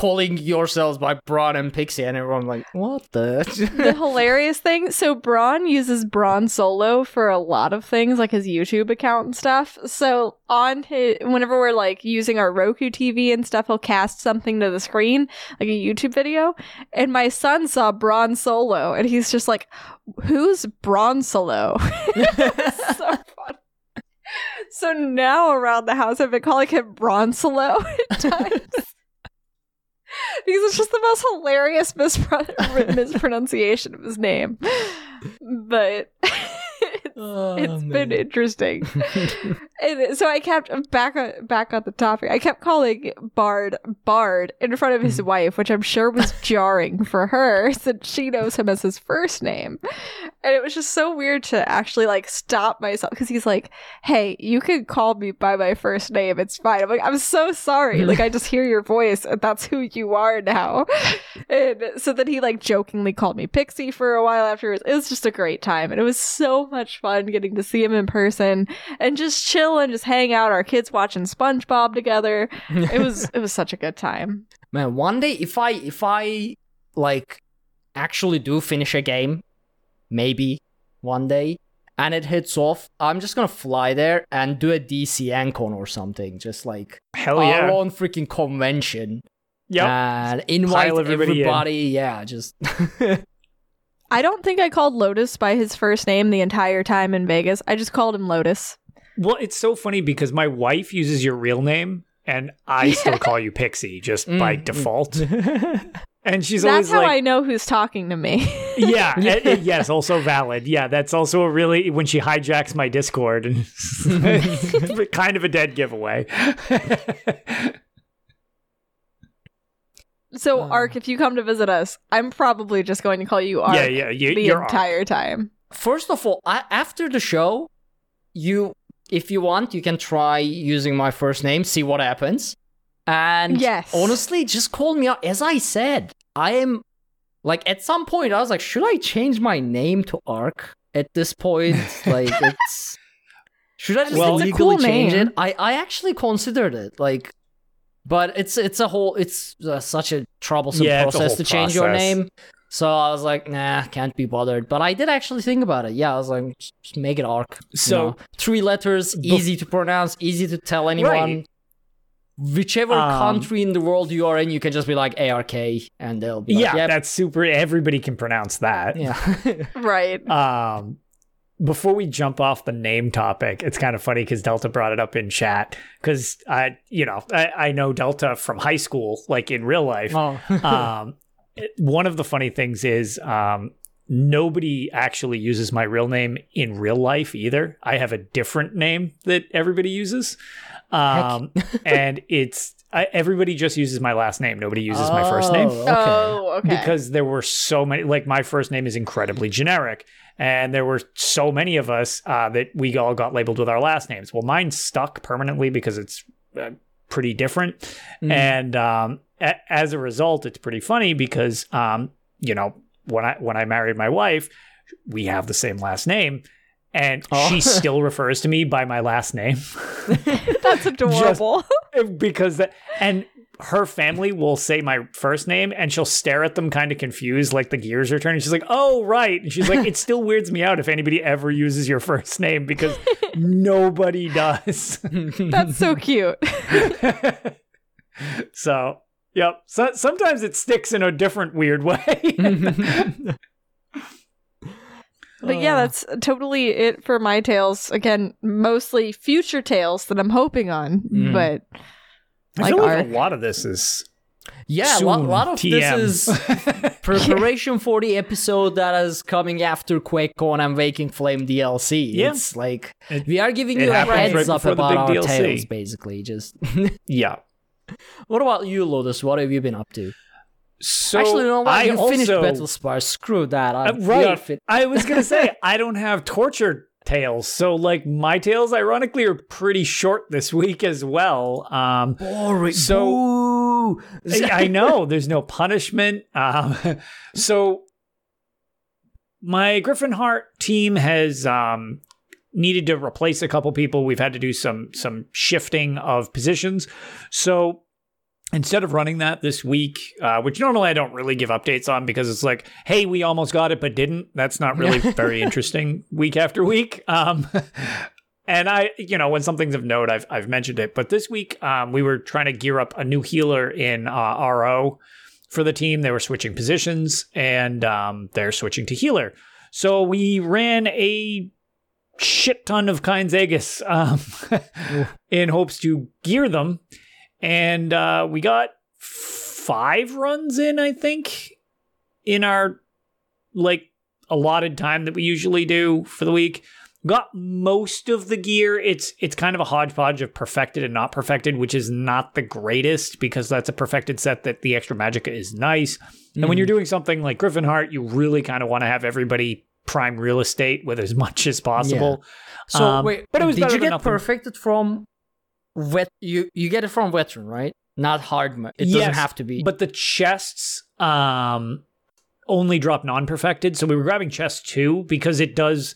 calling yourselves by Braun and Pixie, and everyone like, what the? the hilarious thing so braun uses braun solo for a lot of things like his youtube account and stuff. So on his whenever we're like using our roku tv and stuff he'll cast something to the screen like a youtube video. And my son saw braun solo and he's just like who's braun solo? So fun so now around the house i've been calling him braun solo at times because it's just the most hilarious mispro- mispronunciation of his name. But it's, Oh, it's been interesting. and so I kept back on back on the topic. I kept calling Bard Bard in front of Mm-hmm. his wife, which I'm sure was jarring for her since she knows him as his first name. And it was just so weird to actually like stop myself because he's like, "Hey, you can call me by my first name. It's fine." I'm like, "I'm so sorry. Like I just hear your voice, and that's who you are now." And so then he like jokingly called me Pixie for a while afterwards. It was just a great time, and it was so much fun getting to see him in person and just chill and just hang out. Our kids watching SpongeBob together. It was it was such a good time. Man, one day if I if I like actually do finish a game, maybe one day, and it hits off, I'm just gonna fly there and do a DC Ancon or something, just like Hell yeah, our yeah. own freaking convention, Yeah, and invite Pile everybody everybody. in. Yeah, just I don't think I called Lotus by his first name the entire time in Vegas. I just called him Lotus. Well, it's so funny because my wife uses your real name and I still call you Pixie just by default. mm. default. and she's That's always how like, I know who's talking to me. yeah, eh, eh, yes, also valid. Yeah, that's also a really when she hijacks my Discord and kind of a dead giveaway. so, Uh. Ark, if you come to visit us, I'm probably just going to call you Ark yeah, yeah, you, the you're Ark. entire time. first of all, I, after the show, you if you want, you can try using my first name, see what happens. And Yes. honestly, just call me out. As I said, I am like at some point I was like, should I change my name to Ark at this point? like it's should I just Well- It's a legally cool change name. it? I I actually considered it. Like but it's it's a whole it's uh, such a troublesome Yeah, it's a process to change your name. So I was like, nah, can't be bothered. But I did actually think about it. Yeah, I was like, just just make it arc. you So- know? three letters, easy to pronounce, easy to tell anyone. Right. Whichever Um, country in the world you are in, you can just be like ARK, and they'll be like, yeah, yep. that's super. Everybody can pronounce that. yeah. Right. Um, before we jump off the name topic, it's kind of funny because Delta brought it up in chat because I, you know, I, I know Delta from high school, like in real life. oh. um, it- one of the funny things is um, nobody actually uses my real name in real life either. I have a different name that everybody uses, um, and it's I, everybody just uses my last name. Nobody uses my first name Oh, okay. Oh, okay. because there were so many like my first name is incredibly generic and there were so many of us uh, that we all got labeled with our last names well mine stuck permanently because it's uh, pretty different Mm. and um, a- as a result it's pretty funny because um, you know when i when i married my wife we have the same last name and Oh. she still refers to me by my last name That's adorable. because that and her family will say my first name and she'll stare at them kind of confused like the gears are turning she's like oh right and she's like it still weirds me out if anybody ever uses your first name because nobody does That's so cute. so yep so, sometimes it sticks in a different weird way But yeah, that's totally it for my tales. Again, mostly future tales that I'm hoping on. Mm. But i Like feel like our- a lot of this is Yeah, a lot, soon lot of TM. this is preparation for the episode that is coming after QuakeCon and Waking Flame DLC. Yeah. It's like It- we are giving you a heads right up about our DLC. tales, basically. Just yeah what about you, Lotus? What have you been up to? So Actually, you know what? I you finished also- Battle Spar. Screw that. I, Uh, right. I was gonna say I don't have torture tales, so like my tales, ironically, are pretty short this week as well. Um, Boring. So- Boo. I know there's no punishment. Um, so my Gryphon Heart team has um, needed to replace a couple people. We've had to do some some shifting of positions. So instead of running that this week, uh, which normally I don't really give updates on because it's like, hey, we almost got it but didn't. That's not really very interesting week after week. Um, and I, you know, when something's of note, I've I've mentioned it. But this week, um, we were trying to gear up a new healer in uh, RO for the team. They were switching positions, and um, they're switching to healer. So we ran a shit ton of Kyne's Aegis um, in hopes to gear them, and uh, we got five runs in, I think, in our like allotted time that we usually do for the week. Got most of the gear. It's it's kind of a hodgepodge of perfected and not perfected which is not the greatest because that's a perfected set that the extra magic is nice. And when you're doing something like gryphon heart you really kind of want to have everybody prime real estate with as much as possible. So Um, wait, but it was did you get perfected from vet? You you get it from veteran, right? Not hard. mo- It doesn't have to be. But the chests um only drop non-perfected, so we were grabbing chest two because it does.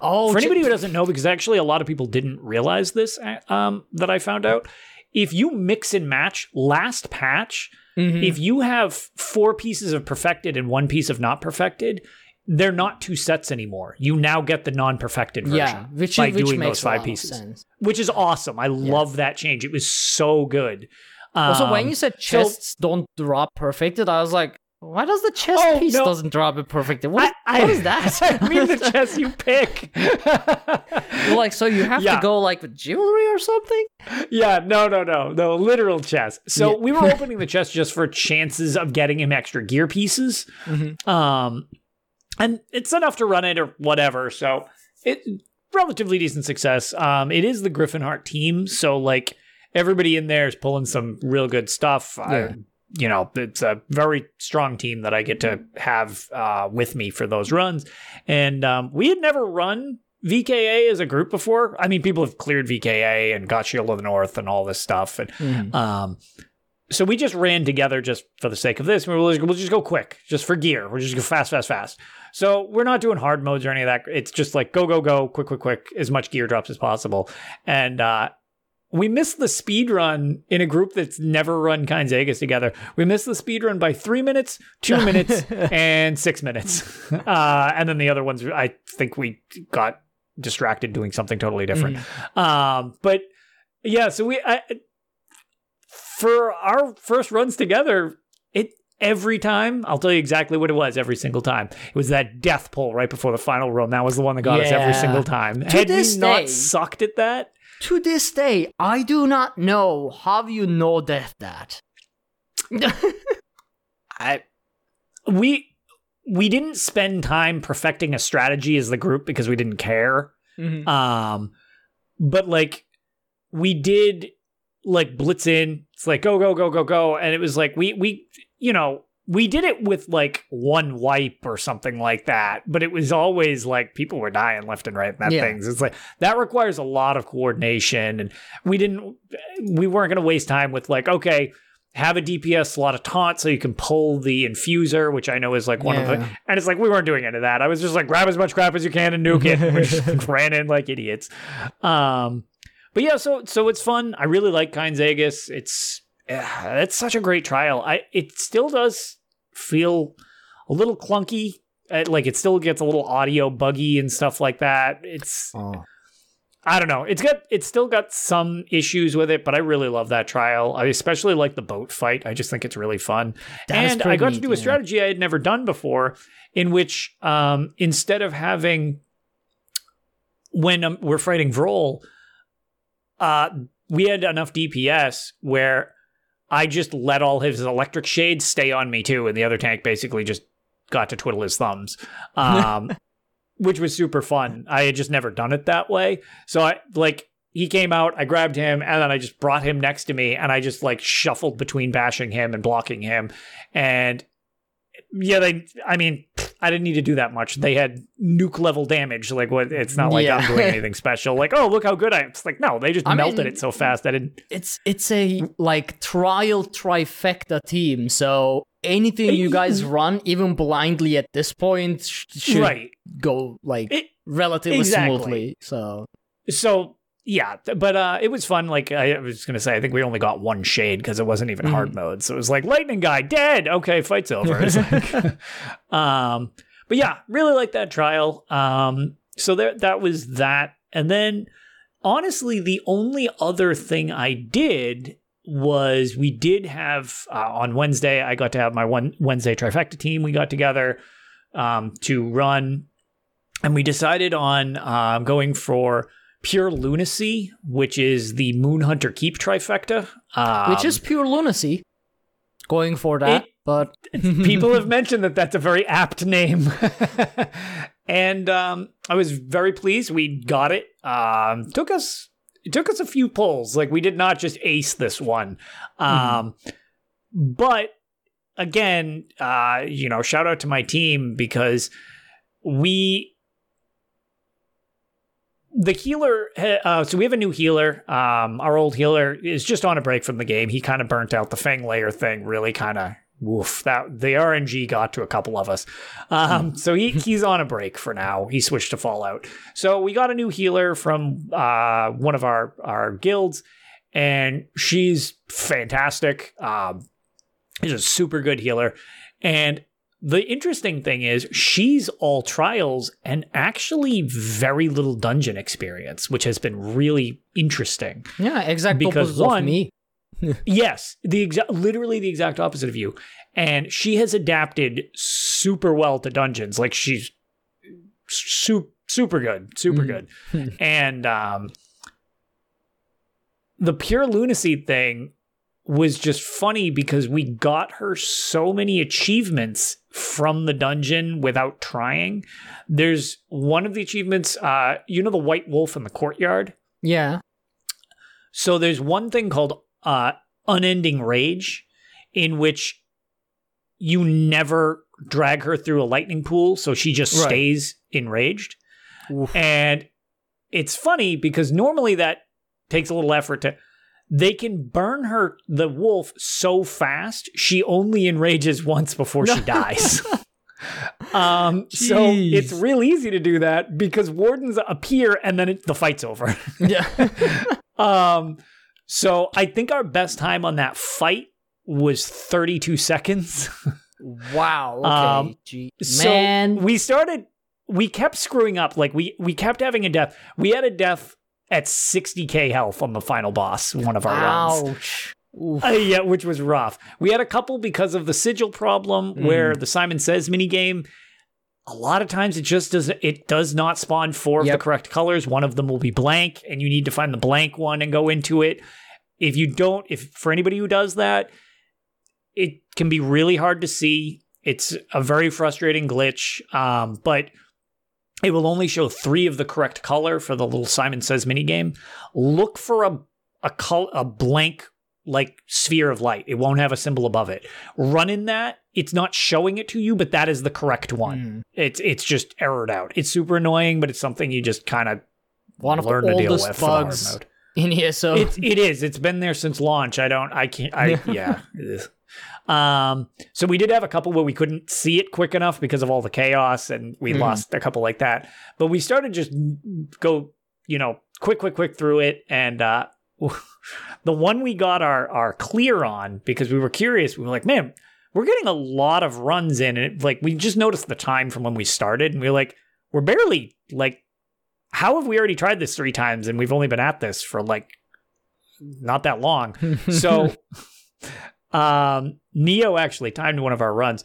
oh, for j- anybody who doesn't know, because actually a lot of people didn't realize this, um, that I found out. If you mix and match last patch, Mhm. if you have four pieces of perfected and one piece of not perfected, they're not two sets anymore. You now get the non-perfected version. yeah, which by which doing makes those five pieces. sense. which is awesome. I love that change. It was so good. Also, when Um, you said so- chests don't drop perfected, I was like, why does the chest Oh, piece no. doesn't drop it perfected? What, I, I, what is that? I mean the chest you pick. You're like, so you have Yeah. to go like with jewelry or something? yeah, no, no, no, no, literal chest. So Yeah. we were opening the chest just for chances of getting him extra gear pieces. Mhm. Um, and it's enough to run it or whatever. So it relatively decent success. Um, it is the Gryphon Heart team, so like everybody in there is pulling some real good stuff. I- Yeah. you know, it's a very strong team that I get to have uh, with me for those runs. And um, we had never run VKA as a group before. I mean, people have cleared VKA and got Shield of the North and all this stuff. And Mhm. um, so we just ran together just for the sake of this. We'll just, we'll just go quick, just for gear. We'll just go fast, fast, fast. So we're not doing hard modes or any of that. It's just like go, go, go, quick, quick, quick, as much gear drops as possible. And uh, we missed the speed run in a group that's never run Kynes Aegis together. We missed the speed run by three minutes, two minutes, and six minutes. Uh, and then the other ones, I think we got distracted doing something totally different. Um, but yeah, so we I, for our first runs together, it every time I'll tell you exactly what it was every single time. It was that death pull right before the final run. That was the one that got us every single time. To Had we not day- sucked at that, To this day, I do not know how you know that that. I we we didn't spend time perfecting a strategy as the group because we didn't care. Mhm. Um, but like we did like blitz in. It's like go go go go go, and it was like we we you know we did it with like one wipe or something like that. But it was always like people were dying left and right in that Yeah. things. It's like that requires a lot of coordination, and we didn't we weren't going to waste time with like okay. Have a DPS slot of taunt so you can pull the infuser, which I know is like one of the. And it's like we weren't doing any of that. I was just like grab as much crap as you can and nuke it. And we just ran in like idiots. Um, but yeah, so so it's fun. I really like Kyne's Aegis. It's it's such a great trial. I it still does feel a little clunky. Uh, like it still gets a little audio buggy and stuff like that. It's Oh. I don't know. It's got it's still got some issues with it, but I really love that trial. I especially like the boat fight. I just think it's really fun. That and I got to do a yeah. strategy I had never done before, in which um, instead of having when um, we're fighting Vrol, uh, we had enough DPS where I just let all his electric shades stay on me too, and the other tank basically just got to twiddle his thumbs. Um, which was super fun. I had just never done it that way. So I like he came out, I grabbed him, and then I just brought him next to me, and I just like shuffled between bashing him and blocking him. And yeah, they I mean, I didn't need to do that much. They had nuke level damage. Like what it's not like I'm doing anything special. Like, oh look how good I am. It's like, no, they just I melted mean- it so fast I didn't It's it's a like trial trifecta team. So anything you guys run, even blindly at this point, sh- should right. go like It- relatively exactly. smoothly. So so yeah but uh it was fun like i was gonna say i think we only got one shade because it wasn't even hard mode so it was like lightning guy dead! Okay fight's over. Like- um but yeah really like that trial um so there that was that and then honestly the only other thing i did was we did have uh, on wednesday i got to have my one wednesday trifecta team we got together um, to run and we decided on um, going for pure lunacy, which is the Moon Hunter Keep trifecta. Um, which is pure lunacy. Going for that, it- but people have mentioned that that's a very apt name, and um, I was very pleased. We got it. Um, took us it took us a few pulls. Like we did not just ace this one, um, but again, uh, you know, shout out to my team because we the healer uh, so we have a new healer. Um our old healer is just on a break from the game. He kind of burnt out the fang lair thing really kind of woof that the rng got to a couple of us. Um so he he's on a break for now. He switched to fallout. So we got a new healer from uh one of our our guilds and she's fantastic. Um she's a super good healer. And the interesting thing is she's all trials and actually very little dungeon experience, which has been really interesting. yeah, exactly. Because one- me. Yes, the exact literally the exact opposite of you. And she has adapted super well to dungeons. Like she's su- super good, super good. and um the pure lunacy thing was just funny because we got her so many achievements from the dungeon without trying. There's one of the achievements, uh, you know, the white wolf in the courtyard. Yeah. So there's one thing called uh, unending rage, in which you never drag her through a lightning pool, so she just Right. stays enraged. Oof. And it's funny because normally that takes a little effort to. They can burn her, the wolf, so fast she only enrages once before she dies. um, so it's real easy to do that because wardens appear and then it, the fight's over. Yeah. Um, so I think our best time on that fight was 32 seconds. wow. Okay. Um, Gee. so Man. we started, we kept screwing up. Like we we kept having a death. We had a death at 60k health on the final boss, one of our runs. Ouch. Uh, yeah, which was rough. We had a couple because of the sigil problem Mm. where the Simon Says minigame. A lot of times it just does it does not spawn four of the correct colors. One of them will be blank, and you need to find the blank one and go into it. If you don't, if for anybody who does that, it can be really hard to see. It's a very frustrating glitch. Um, but it will only show three of the correct color for the little Simon Says minigame. Look for a a col- a blank like sphere of light. It won't have a symbol above it. Run in that. It's not showing it to you, but that is the correct one. Mm. It's it's just errored out. It's super annoying, but it's something you just kind of One of learn the to deal with for the hard bugs in ESO. It's it is. It's been there since launch. I don't. I can't. I yeah. Um. So we did have a couple where we couldn't see it quick enough because of all the chaos, and we Mhm. lost a couple like that. But we started just go, you know, quick, quick, quick through it, and uh, the one we got our our clear on because we were curious. We were like, man, we're getting a lot of runs in, and it, like we just noticed the time from when we started, and we were like, we're barely like, how have we already tried this three times, and we've only been at this for like not that long. So um Neo actually timed one of our runs.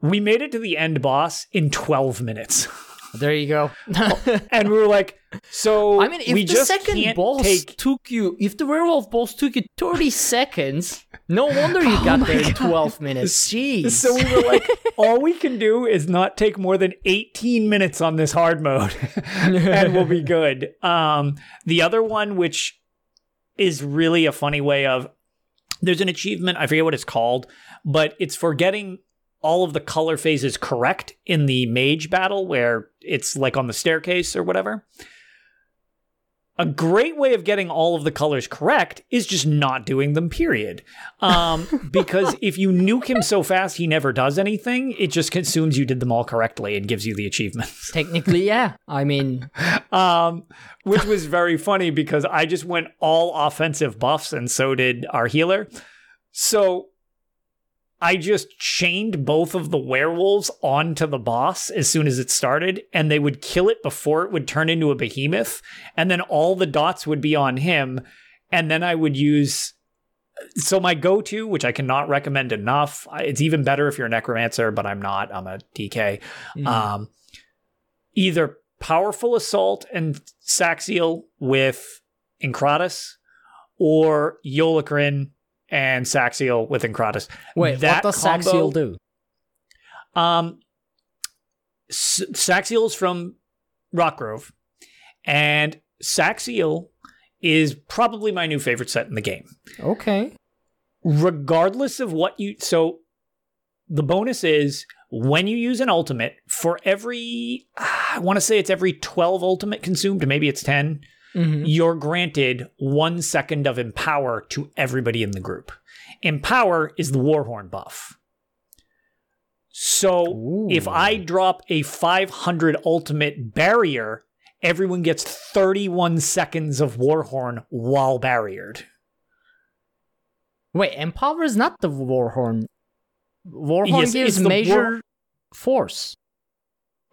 We made it to the end boss in 12 minutes. there you go. and we were like, so I mean, if we the just second boss take took you, if the werewolf boss took you 30 seconds, no wonder you got there in 12 minutes. Jeez. so we were like, all we can do is not take more than 18 minutes on this hard mode and we'll be good. Um, the other one, which is really a funny way of, there's an achievement, I forget what it's called, but it's for getting all of the color phases correct in the mage battle where it's like on the staircase or whatever. A great way of getting all of the colors correct is just not doing them, period. Um, because if you nuke him so fast he never does anything, it just consumes you did them all correctly and gives you the achievements. Technically, yeah. I mean, um, which was very funny because I just went all offensive buffs and so did our healer. So I just chained both of the werewolves onto the boss as soon as it started, and they would kill it before it would turn into a behemoth, and then all the dots would be on him, and then I would use. So my go-to, which I cannot recommend enough, it's even better if you're a necromancer, but I'm not. I'm a DK. Um, either powerful assault and Saxhleel with Encratis, or Yolnahkriin and Saxhleel with Encratis. wait, That what does combo- Saxhleel do? Um, S- Saxhleel's from Rockgrove, and Saxhleel is probably my new favorite set in the game. Okay. regardless of what you so the bonus is when you use an ultimate for every i want to say it's every 12 ultimate consumed maybe it's 10 Mhm. you're granted one second of empower to everybody in the group empower is the warhorn buff so if i drop a 500 ultimate barrier everyone gets 31 seconds of warhorn while barriered Wait, Empower is not the Warhorn. Warhorn Yes, gives major war- force.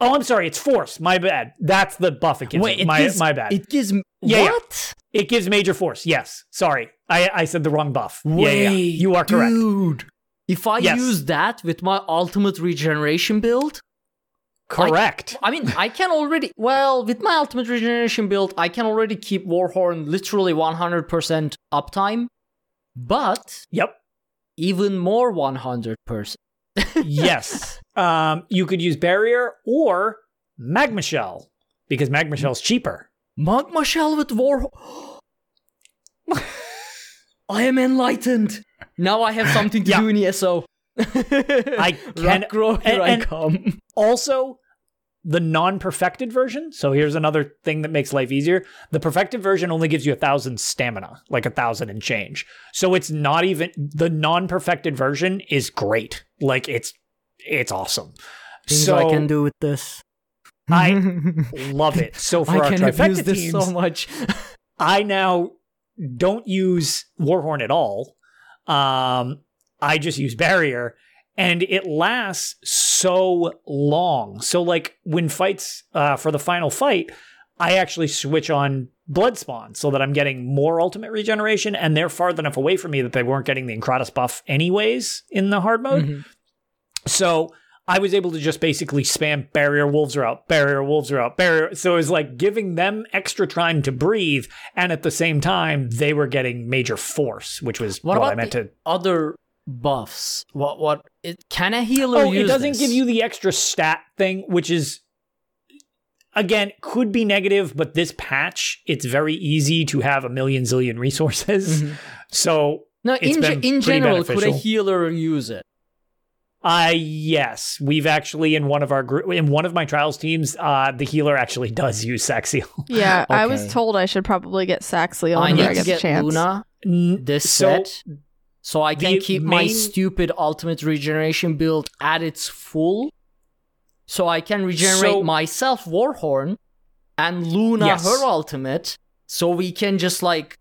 Oh, I'm sorry. It's force. My bad. That's the buff it gives. Wait, it my gives, my bad. It, It gives Yeah, yeah. what? gives major force. Yes. Sorry. I I said the wrong buff. yeah, Wait, yeah, yeah. You are correct. dude. If I Yes. use that with my ultimate regeneration build, Correct. I mean, I can already. Well, with my ultimate regeneration build, I can already keep Warhorn literally 100% uptime, but yep. even more 100%. yes. Um, you could use barrier or magma shell because magma shell's cheaper. Magma Shell with Warhorn. I am enlightened. Now I have something to Yeah. do in ESO. I can. Rockgrove, here and- I and- come. Also, the non-perfected version. So here's another thing that makes life easier. The perfected version only gives you a thousand stamina, like a thousand and change. So it's not even the non-perfected version is great. Like it's it's awesome. Things so I can do with this. I love it. So for I our can trifecta abuse this teams, so much. I now don't use Warhorn at all. Um, I just use Barrier, and it lasts so long. So, like when fights uh, for the final fight, I actually switch on blood spawn so that I'm getting more ultimate regeneration, and they're far enough away from me that they weren't getting the Encratis buff anyways in the hard mode. Mhm. So I was able to just basically spam barrier wolves are out, barrier wolves are out, barrier. So it was like giving them extra time to breathe, and at the same time they were getting major force, which was What what, I meant to. other buffs? What what it can a healer Oh, it doesn't this? give you the extra stat thing, which is again could be negative, but this patch it's very easy to have a million zillion resources. Mhm. So No, it's in, ge- in general, could a healer use it? Uh yes, we've actually in one of our group in one of my trials teams, uh the healer actually does use Saxhleel. Yeah, I was told I should probably get Saxhleel I whenever need I to get the get chance. Luna this so set so I can the keep my stupid ultimate regeneration build at its full. So I can regenerate So- myself Warhorn and Luna Yes. her ultimate. So we can just like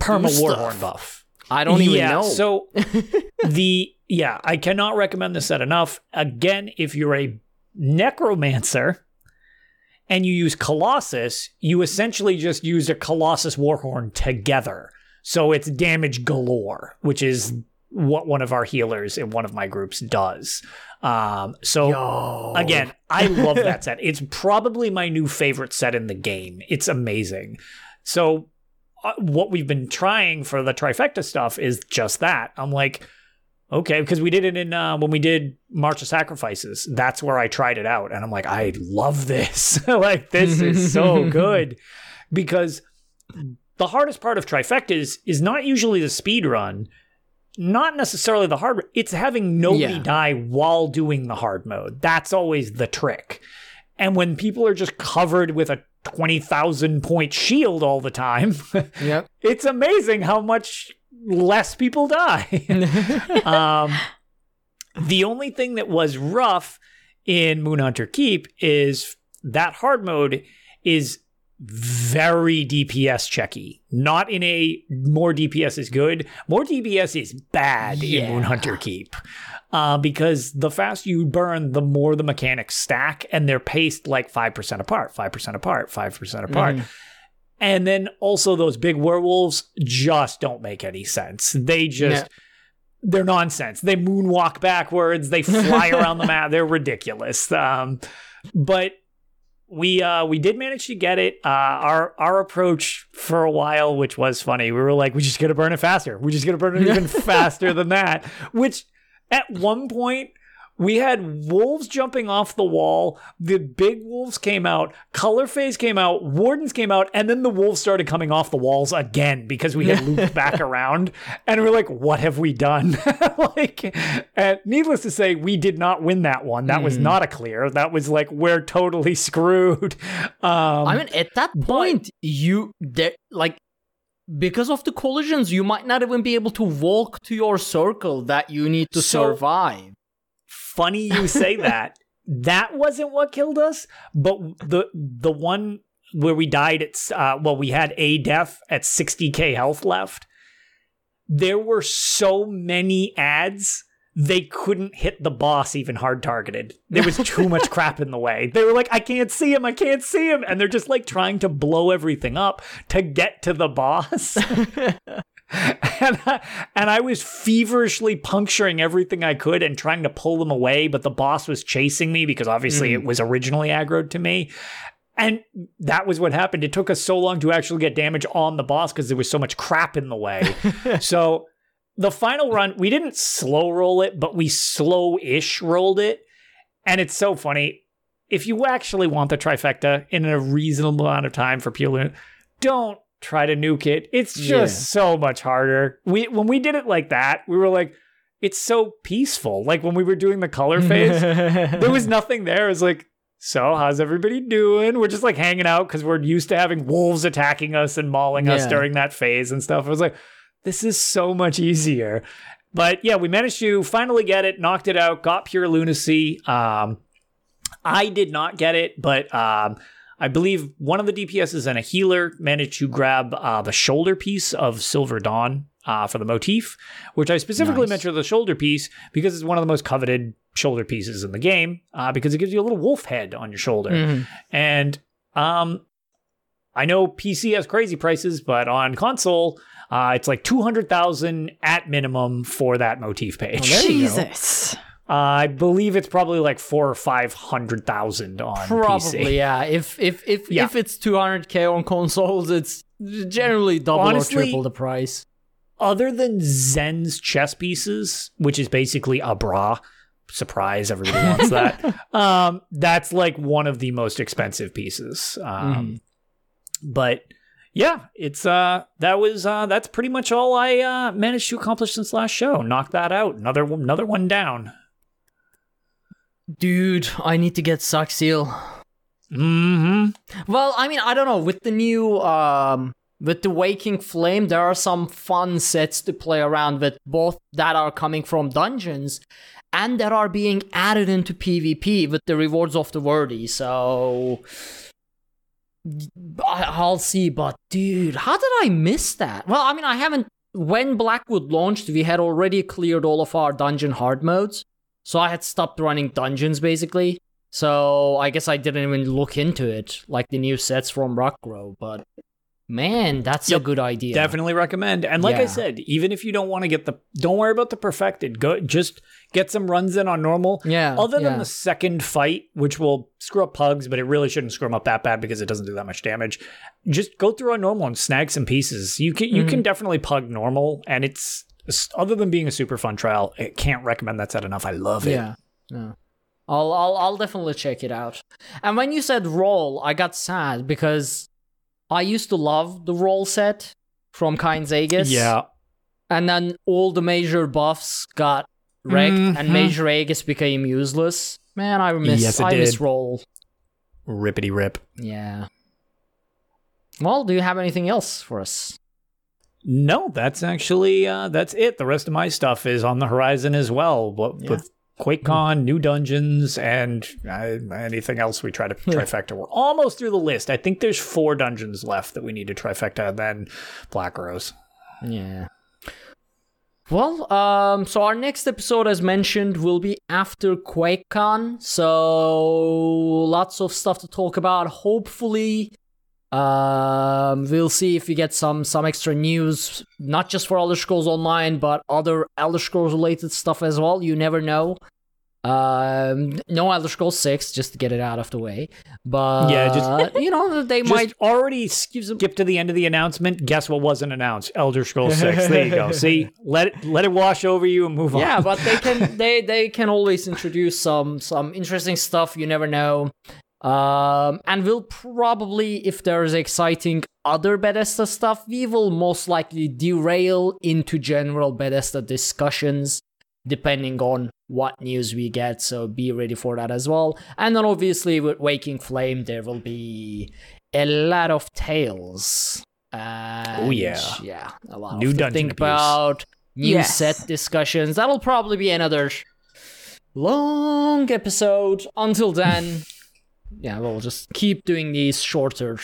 perma warhorn buff. I don't even yeah, know. So the yeah, I cannot recommend this set enough. Again, if you're a necromancer and you use Colossus, you essentially just use a Colossus Warhorn together. So it's damage galore, which is what one of our healers in one of my groups does. Um, so Yo. again, I love that set. It's probably my new favorite set in the game. It's amazing. So what we've been trying for the trifecta stuff is just that. I'm like, okay, because we did it in uh, when we did March of Sacrifices. That's where I tried it out, and I'm like, I love this. like this is so good because the hardest part of trifectas is not usually the speed run. Not necessarily the hard. It's having nobody Yeah. die while doing the hard mode. That's always the trick. And when people are just covered with a twenty thousand point shield all the time, Yep. it's amazing how much less people die. um, the only thing that was rough in Moonhunter Keep is that hard mode is very DPS checky. Not in a more DPS is good. More DPS is bad Yeah. in Moonhunter Keep. Uh, because the faster you burn, the more the mechanics stack, and they're paced like 5% apart, 5% apart, 5% apart. And then also those big werewolves just don't make any sense. They just Yeah. they're nonsense. They moonwalk backwards, they fly around the map. They're ridiculous. Um, but we uh we did manage to get it. Uh our our approach for a while, which was funny, we were like, we just gotta burn it faster. We're just gonna burn it even faster than that. Which at one point we had wolves jumping off the wall. The big wolves came out. Color phase came out. Wardens came out. And then the wolves started coming off the walls again because we had looped back around. And we're like, what have we done? like, and needless to say, we did not win that one. That was not a clear. That was like, we're totally screwed. Um, I mean, at that point, you there like because of the collisions, you might not even be able to walk to your circle that you need to So- survive. funny you say that. That wasn't what killed us, but the the one where we died at uh, well, we had a death at 60k health left. There were so many ads they couldn't hit the boss even hard targeted. There was too much crap in the way. They were like, I can't see him, I can't see him. And they're just like trying to blow everything up to get to the boss. and, I, and I was feverishly puncturing everything I could and trying to pull them away, but the boss was chasing me because obviously it hmm. was originally aggroed to me. And that was what happened. It took us so long to actually get damage on the boss because there was so much crap in the way. so the final run, we didn't slow roll it, but we slow ish rolled it. And it's so funny. If you actually want the trifecta in a reasonable amount of time for people, who- don't try to nuke it. It's just Yeah. so much harder. We when we did it like that, we were like, it's so peaceful. Like when we were doing the color phase, there was nothing there. It was like, so how's everybody doing? We're just like hanging out because we're used to having wolves attacking us and mauling us during that phase and stuff. I was like, this is so much easier. But yeah, we managed to finally get it, knocked it out, got pure lunacy. Um, I did not get it, but um, I believe one of the DPSs and a healer managed to grab uh, the shoulder piece of Silver Dawn uh, for the motif, which I specifically Nice. mentioned the shoulder piece because it's one of the most coveted shoulder pieces in the game uh, because it gives you a little wolf head on your shoulder. Mhm. And Um, I know PC has crazy prices, but on console, uh, it's like two hundred thousand at minimum for that motif page. there you go. Jesus. Uh, I believe it's probably like four or five hundred thousand on Probably, PC. yeah. If if if Yeah. if it's 200k on consoles, it's generally double Honestly- or triple the price. Other than Zen's chess pieces, which is basically a bra. Surprise! Everybody wants that. um, that's like one of the most expensive pieces. Um, but yeah, it's uh that was uh that's pretty much all I uh managed to accomplish since last show. Knock that out. Another one- another one down. Dude, I need to get Saxhleel. Mm-hmm. Well, I mean, I don't know. With the new, um, with the Waking Flame, there are some fun sets to play around with, both that are coming from dungeons and that are being added into PvP with the rewards of the worthy. So I'll see. But dude, how did I miss that? Well, I mean, I haven't. When Blackwood launched, we had already cleared all of our dungeon hard modes, so I had stopped running dungeons basically. So I guess I didn't even look into it, like the new sets from Rockgrove. But man, that's a good idea. Definitely recommend. And like I said, even if you don't want to get the don't worry about the perfected. Go just get some runs in on normal. Yeah, Other than yeah. the second fight, which will screw up pugs, but it really shouldn't screw them up that bad because it doesn't do that much damage. Just go through on normal and snag some pieces. You can you Mm-hmm. can definitely pug normal, and it's other than being a super fun trial, I can't recommend that set enough. I love it. Yeah, yeah. I'll I'll I'll definitely check it out. And when you said roll, I got sad because I used to love the roll set from Kyne's Aegis. Yeah. And then all the major buffs got wrecked and Mhm. Major Aegis became useless. Man, I miss Yes, I miss roll. Rippity rip. Yeah. Well, do you have anything else for us? No, that's actually uh, that's it. The rest of my stuff is on the horizon as well. but Yeah. with QuakeCon, new dungeons, and uh, anything else we try to trifecta. We're almost through the list. I think there's four dungeons left that we need to trifecta, and then Black Rose. Yeah. Well, um, so our next episode, as mentioned, will be after QuakeCon. So lots of stuff to talk about. Hopefully, um, we'll see if we get some some extra news, not just for Elder Scrolls Online, but other Elder Scrolls related stuff as well. You never know. Um, no Elder Scrolls Six, just to get it out of the way. But Yeah, just- you know they Just might already skip to the end of the announcement. Guess what wasn't announced? Elder Scrolls Six. There you go. See, let it let it wash over you and move on. Yeah, but they can they they can always introduce some some interesting stuff. You never know. Um, and we'll probably, if there's exciting other Bethesda stuff, we will most likely derail into general Bethesda discussions, depending on what news we get. So be ready for that as well. And then obviously with Waking Flame, there will be a lot of tales. And, Oh, yeah. yeah, a lot New of to dungeon think abuse. about new Yes. set discussions. That'll probably be another long episode. Until then, yeah, we'll just keep doing these shorter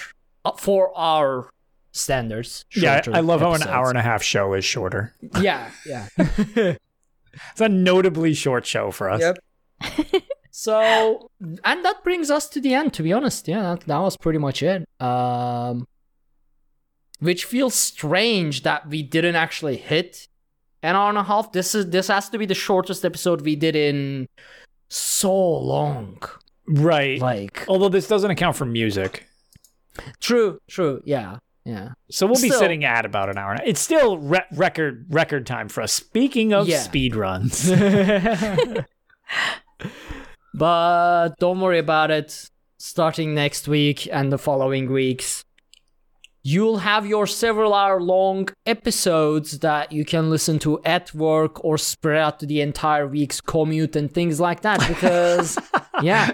uh, for our standards. yeah. I love how an hour and a half show is shorter. Yeah, yeah. It's a notably short show for us. Yep. so, and that brings us to the end. To be honest, yeah, that, that was pretty much it. Um, which feels strange that we didn't actually hit an hour and a half. This is this has to be the shortest episode we did in so long. Right. Like, Although this doesn't account for music. true, true, yeah, yeah. So we'll be Still- sitting at about an hour. It's still re- record record time for us. Speaking of Yeah. speed runs, but don't worry about it. Starting next week and the following weeks, you'll have your several hour long episodes that you can listen to at work or spread out to the entire week's commute and things like that. Because, yeah,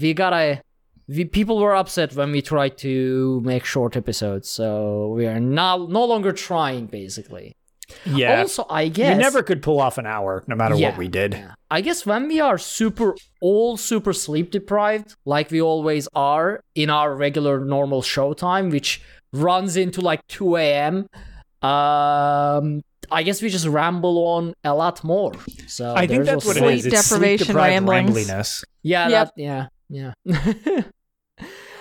we gotta. We, people were upset when we tried to make short episodes, so we are now no longer trying, basically. yeah, Also, I guess you never could pull off an hour, no matter Yeah, what we did. yeah. I guess when we are super all super sleep deprived, like we always are in our regular normal show time, which runs into like 2 a.m. Um, I guess we just ramble on a lot more. So I think that's what also- it is. Sleep It's deprivation sleep-deprived ramblings. wrangliness. Yeah, Yep. that, yeah, yeah.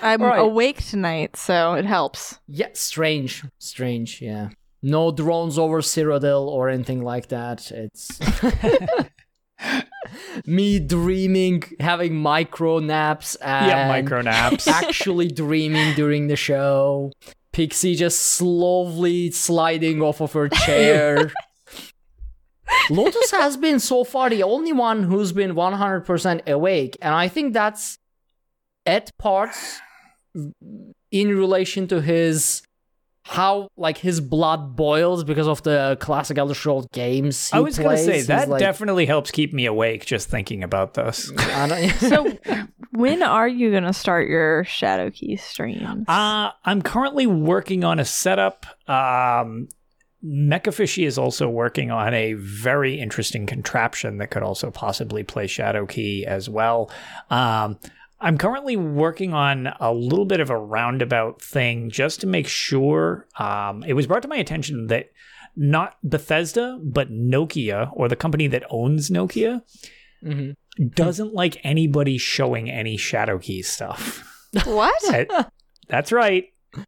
I'm Right. awake tonight, so it helps. Yeah, strange, strange. Yeah, no drones over Cyrodiil or anything like that. It's me dreaming, having micro naps, and yeah, micro naps. actually dreaming during the show. Pixie just slowly sliding off of her chair. Lotus has been so far the only one who's been 100% awake, and I think that's at parts in relation to his how like his blood boils because of the classic Elder Scrolls games. He I was gonna say. He's that like- definitely helps keep me awake just thinking about this. I don't- So, when are you gonna start your Shadow Key streams? Uh, I'm currently working on a setup. Um, Mechafishy is also working on a very interesting contraption that could also possibly play Shadow Key as well. Um, I'm currently working on a little bit of a roundabout thing just to make sure. Um, it was brought to my attention that not Bethesda, but Nokia, or the company that owns Nokia, Mhm. doesn't like anybody showing any Shadow Key stuff. what? That's right.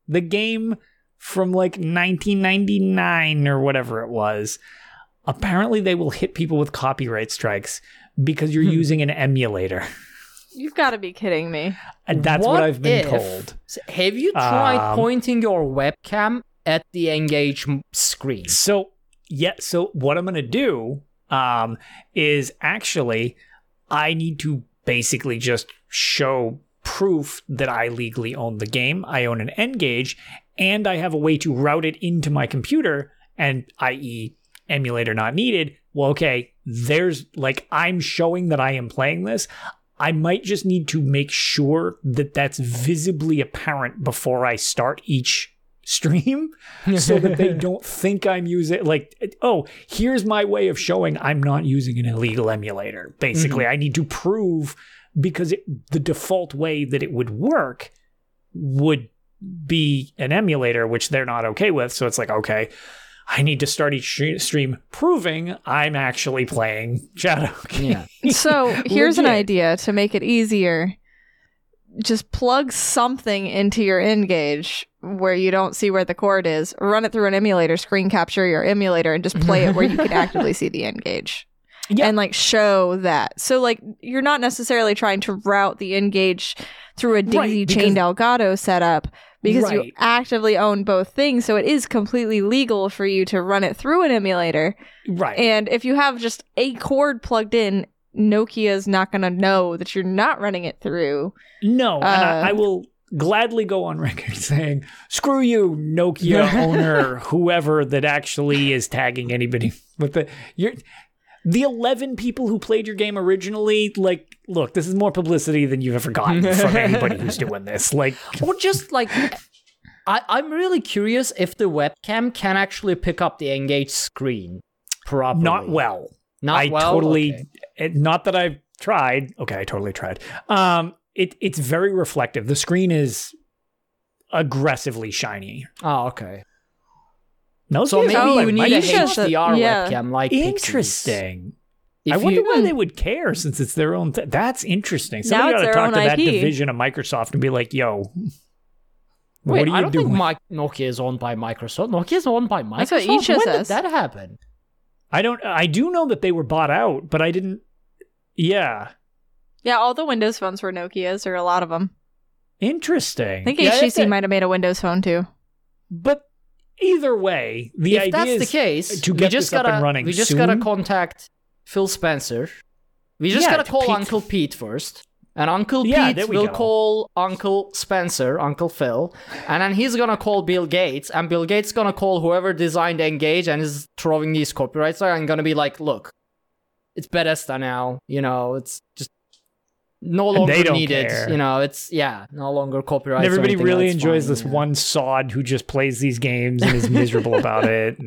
The game from like 1999 or whatever it was. Apparently, they will hit people with copyright strikes because you're using an emulator. You've got to be kidding me. And that's what, I've been if- told. Have you tried Um, pointing your webcam at the N-Gage m- screen? So, yeah, so what I'm going to do um, is actually, I need to basically just show proof that I legally own the game. I own an N-Gage, and I have a way to route it into my computer, and i.e., emulator not needed. Well, okay, there's like, I'm showing that I am playing this. I might just need to make sure that that's visibly apparent before I start each stream so that they don't think I'm using like oh here's my way of showing I'm not using an illegal emulator basically mm-hmm. I need to prove because it, the default way that it would work would be an emulator which they're not okay with so it's like okay I need to start each stream proving I'm actually playing Shadow Yeah. So here's an idea to make it easier. Just plug something into your N-Gage where you don't see where the cord is. Run it through an emulator, screen capture your emulator, and just play it where you can actively see the N-Gage. Yeah. And like show that. So like you're not necessarily trying to route the N-Gage through a daisy because- chained Elgato setup because you actively own both things. So it is completely legal for you to run it through an emulator. right And if you have just a cord plugged in, Nokia's not going to know that you're not running it through. No, and Uh, I, I will gladly go on record saying, "Screw you, Nokia owner, whoever that actually is tagging anybody with the you're." The 11 people who played your game originally, like, look, this is more publicity than you've ever gotten from anybody who's doing this. Like, or just like I, I'm really curious if the webcam can actually pick up the N-Gage screen properly. not well. Not well. I well? totally, Okay. it, not that I've tried. Okay, I totally tried. Um, it it's very reflective. The screen is aggressively shiny. Oh, okay. No, So maybe you need a you should- HDR yeah. webcam like Interesting. If I wonder you- why they would care since it's their own. Th- that's interesting. Now Somebody it's ought to talk own to that IP. division of Microsoft and be like, "Yo, Wait, what are you I don't doing?" think my Nokia is owned by Microsoft. Nokia is owned by Microsoft. That's what Isha when says. did that happen? I don't. I do know that they were bought out, but I didn't. Yeah, Yeah, all the Windows phones were Nokia's, or a lot of them. interesting. I think yeah, HTC might have made a Windows phone too. But either way, the if idea that's is the case, to we just this gotta and running we just soon. gotta contact Phil Spencer. We just Yeah, gotta call Pete. Uncle Pete first. And Uncle Yeah, Pete will go. call Uncle Spencer, Uncle Phil, and then he's gonna call Bill Gates, and Bill Gates gonna call whoever designed N-Gage and is throwing these copyrights there, and gonna be like, "Look, it's Bethesda now. You know, it's just no longer they don't needed. care. You know, it's yeah, no longer copyright. and everybody really enjoys this one sod who just plays these games and is miserable about it.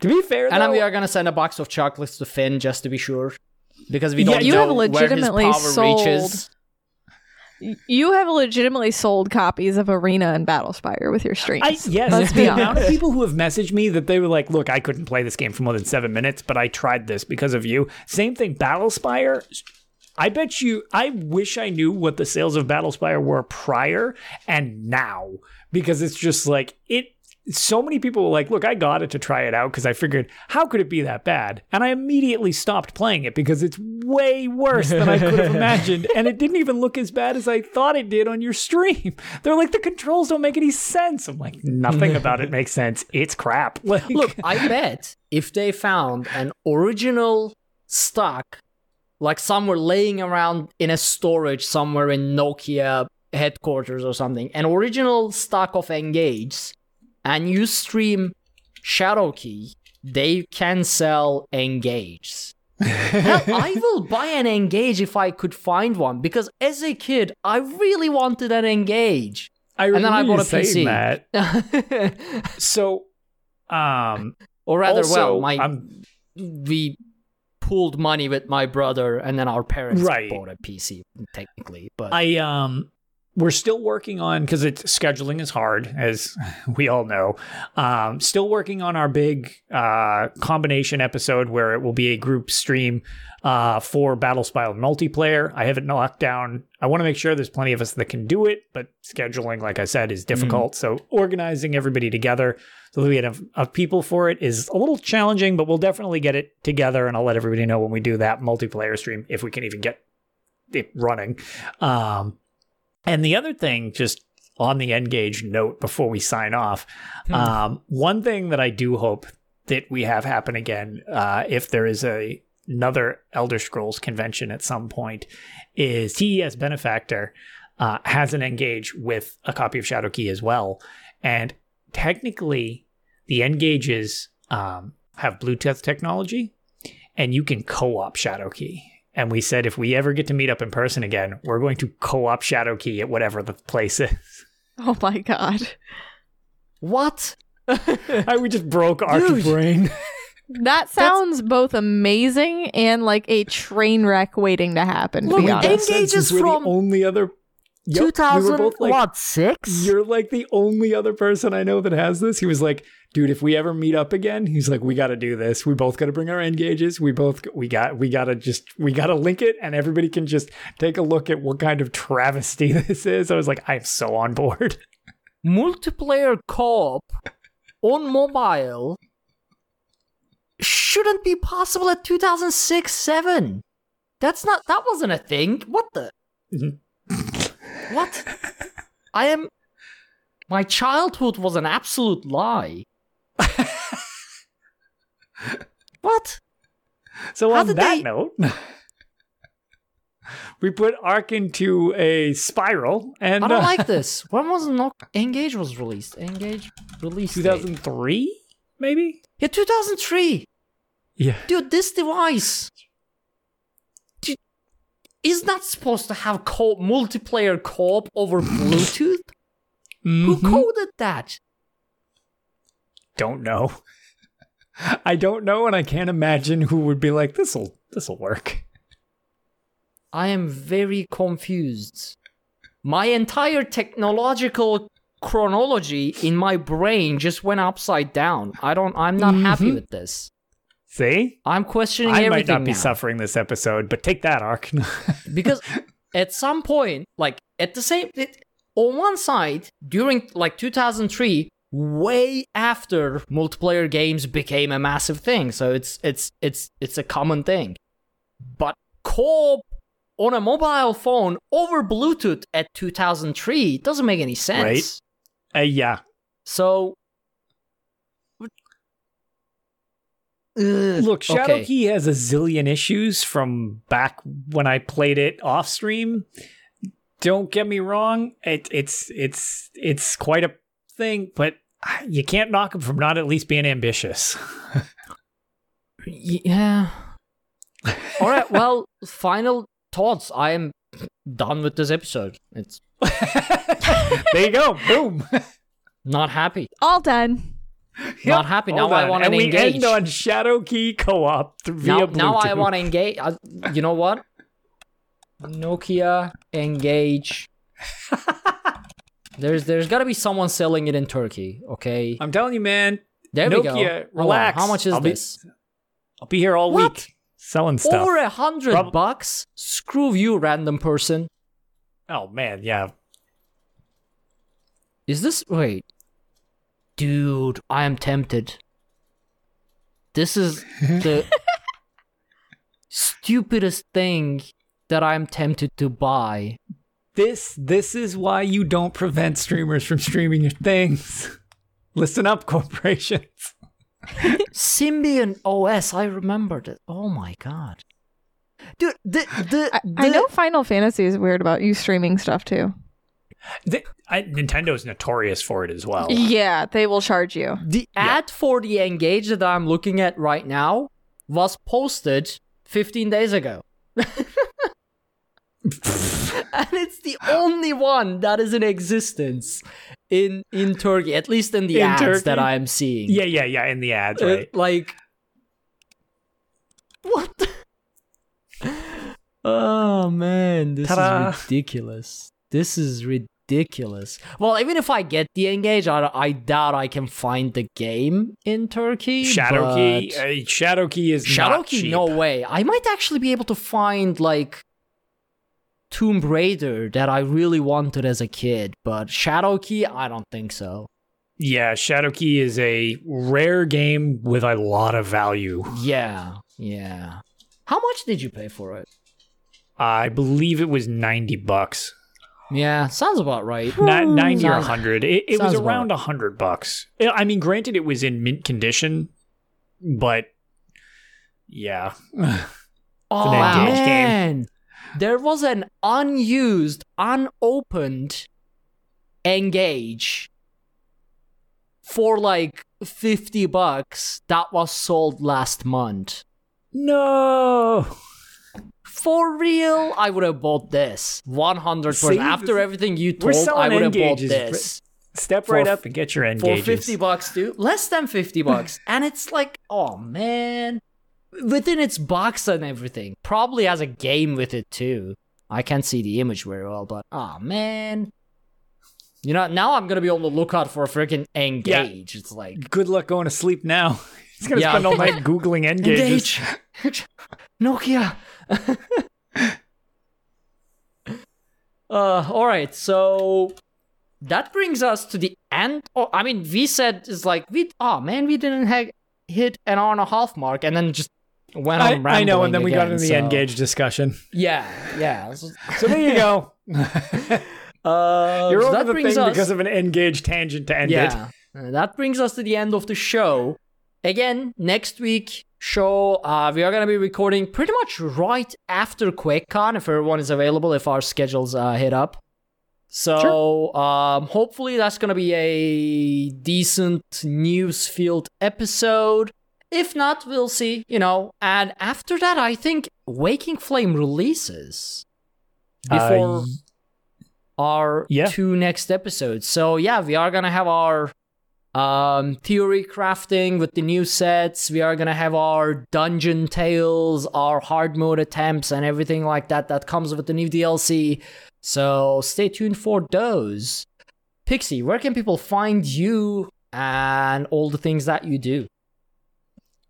To be fair, And then though, we are gonna send a box of chocolates to Finn just to be sure, because we don't you know have where legitimately his power sold- reaches. You have legitimately sold copies of Arena and Battlespire with your streams. I, yes, Let's be the amount of people who have messaged me that they were like, "Look, I couldn't play this game for more than seven minutes, but I tried this because of you." Same thing, Battlespire. I bet you. I wish I knew what the sales of Battlespire were prior and now, because it's just like it. So many people were like, "Look, I got it to try it out because I figured how could it be that bad?" And I immediately stopped playing it because it's way worse than I could have imagined, and it didn't even look as bad as I thought it did on your stream. They're like, "The controls don't make any sense." I'm like, "Nothing about it makes sense. It's crap." Like, Look, I bet if they found an original stock, like somewhere laying around in a storage somewhere in Nokia headquarters or something, an original stock of N-Gage, and you stream Shadowkey, they can sell N-Gage. Hell, I will buy an N-Gage if I could find one because as a kid, I really wanted an N-Gage. I And then I bought a PC. that. So, um, or rather, also, well, my I'm- we pooled money with my brother and then our parents Right. bought a PC technically. But I um we're still working on because it's scheduling is hard as we all know. Um, still working on our big uh, combination episode where it will be a group stream uh, for Battlespire multiplayer. I have it locked down. I want to make sure there's plenty of us that can do it, but scheduling, like I said, is difficult. So organizing everybody together so that we have of people for it is a little challenging, but we'll definitely get it together, and I'll let everybody know when we do that multiplayer stream if we can even get it running. Um, and the other thing, just on the N-Gage note before we sign off, um, one thing that I do hope that we have happen again, uh, if there is a another Elder Scrolls convention at some point, is TES Benefactor uh, has an N-Gage with a copy of Shadowkey as well, and technically the N-Gages um, have Bluetooth technology, and you can co-op Shadowkey. And we said if we ever get to meet up in person again, we're going to co-op Shadowkey at whatever the place is. Oh my god. what? I we just broke Arch's Dude. brain. That sounds both amazing and like a train wreck waiting to happen, to Look, be honest. N-Gage is we're from the only other. Yep, we were 2000 both like, what six? You're like the only other person I know that has this. He was like, dude, if we ever meet up again, he's like, we got to do this. We both got to bring our N-Gages. We both, we got, we got to just, we got to link it and everybody can just take a look at what kind of travesty this is. I was like, I'm so on board. Multiplayer co-op on mobile shouldn't be possible at 2006 7. That's not that wasn't a thing. What the mm-hmm. What? I am My childhood was an absolute lie. what? So How on that they- note, we put Ark into a spiral and I don't uh, like this. When was no N-Gage was released? N-Gage released 2003, maybe? Yeah, 2003. Yeah. Dude, this device Dude, is not supposed to have co- multiplayer co-op over Bluetooth. Who Mhm. coded that? Don't know. I don't know, and I can't imagine who would be like, this'll this'll work. I am very confused. My entire technological chronology in my brain just went upside down. I don't. I'm not happy Mhm. with this. See? I'm questioning I might not be now. suffering this episode, but take that, Ark. because at some point like at the same it, on one side during like 2003 way after multiplayer games became a massive thing so it's it's it's it's a common thing but co-op on a mobile phone over bluetooth at 2003 doesn't make any sense uh, yeah. so Ugh, Look, Shadow okay. Key has a zillion issues from back when I played it off stream. Don't get me wrong; it, it's it's it's quite a thing, but you can't knock him from not at least being ambitious. Yeah. All right. Well, final thoughts. I am done with this episode. It's there you go, boom. not happy. All done. Not happy. Now I want to engage. and we engage. end on Shadowkey co-op th- via now, Bluetooth. now I want to engage. You know what? Nokia N-Gage. There's there's got to be someone selling it in Turkey. Okay. I'm telling you, man. There we go. Nokia, Hold on, relax. How much is I'll be- this? I'll be here all What? week. selling stuff. Over a hundred Prob- bucks? Screw you, random person. oh man, yeah. Is this wait? Dude, I am tempted. This is the stupidest thing that I'm tempted to buy. This this is why you don't prevent streamers from streaming your things. Listen up, corporations. Symbian OS, I remembered it. Oh my god. Dude, the the, I, I know Final Fantasy is weird about you streaming stuff too. The, I, Nintendo's notorious for it as well. Yeah, they will charge you. The ad for the N-Gage that I'm looking at right now was posted 15 days ago. and it's the only one that is in existence in in Turkey, at least in the In ads Turkey? that I'm seeing. Yeah, yeah, yeah. In the ads, Uh, right? like what? the- oh man, this Ta-da. is ridiculous. This is ridiculous. Well, even if I get the N-Gage, I, I doubt I can find the game in Turkey. Shadowkey, uh, Shadowkey is Shadowkey, cheap. no way. I might actually be able to find like Tomb Raider that I really wanted as a kid, but Shadowkey, I don't think so. Yeah, Shadowkey is a rare game with a lot of value. Yeah, yeah. How much did you pay for it? I believe it was ninety bucks, Yeah, sounds about right. Ni- hmm. ninety or Sounds- hundred. It, it was sounds about around a hundred bucks. I I mean, granted, it was in mint condition, but yeah, Oh an N-Gage game. There was an unused, unopened N-Gage for like fifty bucks that was sold last month. no. For real, I would have bought this. 100%. See, After everything you told, I would have bought this. Step right f- up and get your end For 50 bucks, dude. Less than 50 bucks. and it's like, oh man. Within its box and everything. Probably has a game with it too. I can't see the image very well, but oh man. You know, now I'm gonna be on the lookout for a freaking N-Gage. It's like Good luck going to sleep now. He's gonna Yeah. spend all night googling end. N-Gage. Nokia. uh, all right. So that brings us to the end. Oh, I mean, we said is like we. Oh man, we didn't ha- hit an hour and a half mark, and then just went I, on. I know, and then we got into the so- end gauge discussion. Yeah, yeah. So, So there you go. uh, You're so over that the brings thing us, because of an N-Gage tangent to end it. yeah. Uh, that brings us to the end of the show. Again, next week show uh, we are gonna be recording pretty much right after QuakeCon if everyone is available if our schedules uh, hit up. So um, hopefully that's gonna be a decent news field episode. If not, we'll see. You know, and after that, I think Waking Flame releases before Uh, our Yeah. two next episodes. So yeah, we are gonna have our um theory crafting with the new sets. We are gonna have our dungeon tales, our hard mode attempts, and everything like that that comes with the new DLC. So stay tuned for those. Pixie, where can people find you and all the things that you do?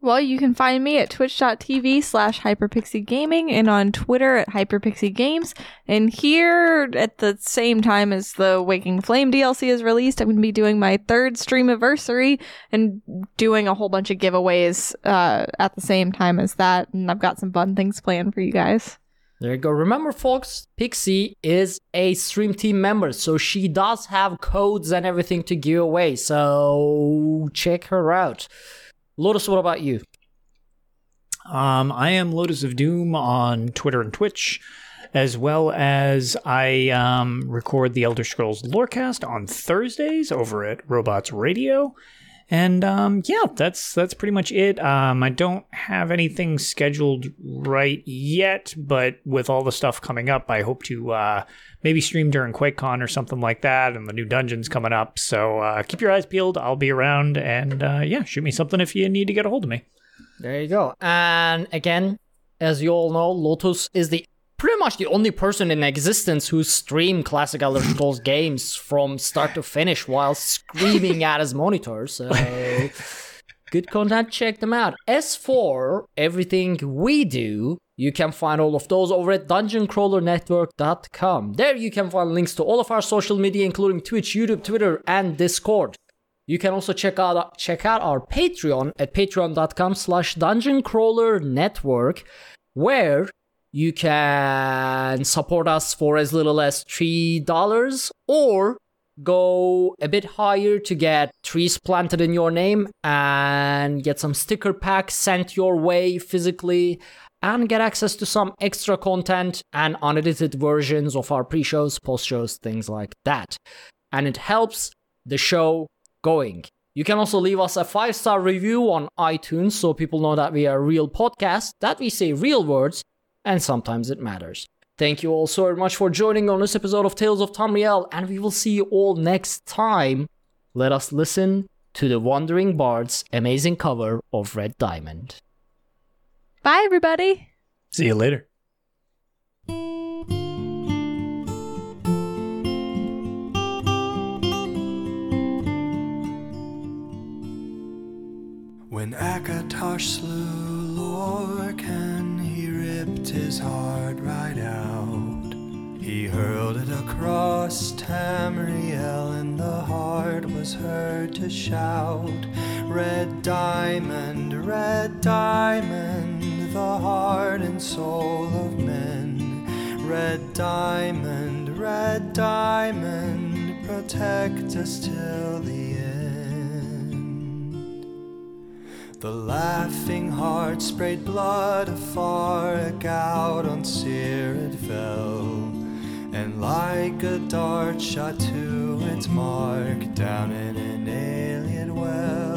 Well, you can find me at twitch.tv slash hyperpixiegaming and on Twitter at hyperpixiegames. And here, at the same time as the Waking Flame DLC is released, I'm going to be doing my third stream anniversary and doing a whole bunch of giveaways uh, at the same time as that. And I've got some fun things planned for you guys. There you go. Remember, folks, Pixie is a stream team member, so she does have codes and everything to give away. So check her out. Lotus, what about you? Um, I am Lotus of Doom on Twitter and Twitch, as well as I um, record the Elder Scrolls Lorecast on Thursdays over at Robots Radio. And um, yeah, that's that's pretty much it. Um, I don't have anything scheduled right yet, but with all the stuff coming up, I hope to uh, maybe stream during QuakeCon or something like that, and the new dungeons coming up. So uh, keep your eyes peeled. I'll be around, and uh, yeah, shoot me something if you need to get a hold of me. There you go. And again, as you all know, Lotus is the pretty much the only person in existence who streamed classic Elder Scrolls games from start to finish while screaming at his monitor. So Good content, check them out. As for everything we do, you can find all of those over at dungeoncrawlernetwork.com. There you can find links to all of our social media, including Twitch, YouTube, Twitter, and Discord. You can also check out check out our Patreon at patreon.com slash dungeoncrawlernetwork, where you can support us for as little as $3 or go a bit higher to get trees planted in your name and get some sticker packs sent your way physically and get access to some extra content and unedited versions of our pre-shows, post-shows, things like that. And it helps the show going. You can also leave us a five-star review on iTunes so people know that we are a real podcast, that we say real words, and sometimes it matters. Thank you all so very much for joining on this episode of Tales of Tamriel, and we will see you all next time. Let us listen to the Wandering Bard's amazing cover of Red Diamond. Bye, everybody. See you later. When Akatosh slew Lorkhan, he ripped his heart right out. He hurled it across Tamriel, and the heart was heard to shout, Red diamond, red diamond, the heart and soul of men. Red diamond, red diamond, protect us till the end. The laughing heart sprayed blood afar, a gout on sear it fell, and like a dart shot to its mark down in an Ayleid well.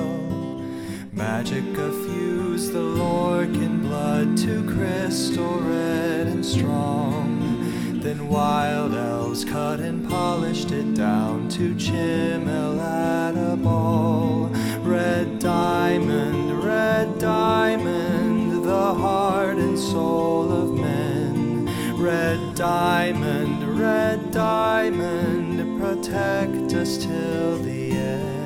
Magic effused the Lorkhan blood to crystal red and strong. Then wild elves cut and polished it down to chimel at a ball. Red diamond, red diamond, the heart and soul of men. Red diamond, red diamond, protect us till the end.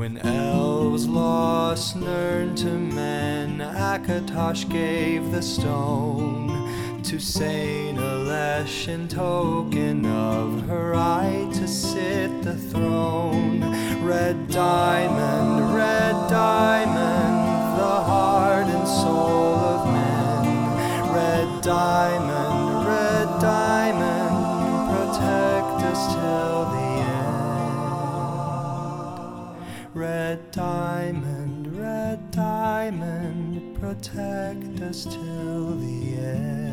When elves lost Nirn to men, Akatosh gave the stone to Saint Alesh in token of her right to sit the throne. Red diamond, red diamond, the heart and soul of men. Red diamond, red diamond, protect us till Red diamond, red diamond, protect us till the end.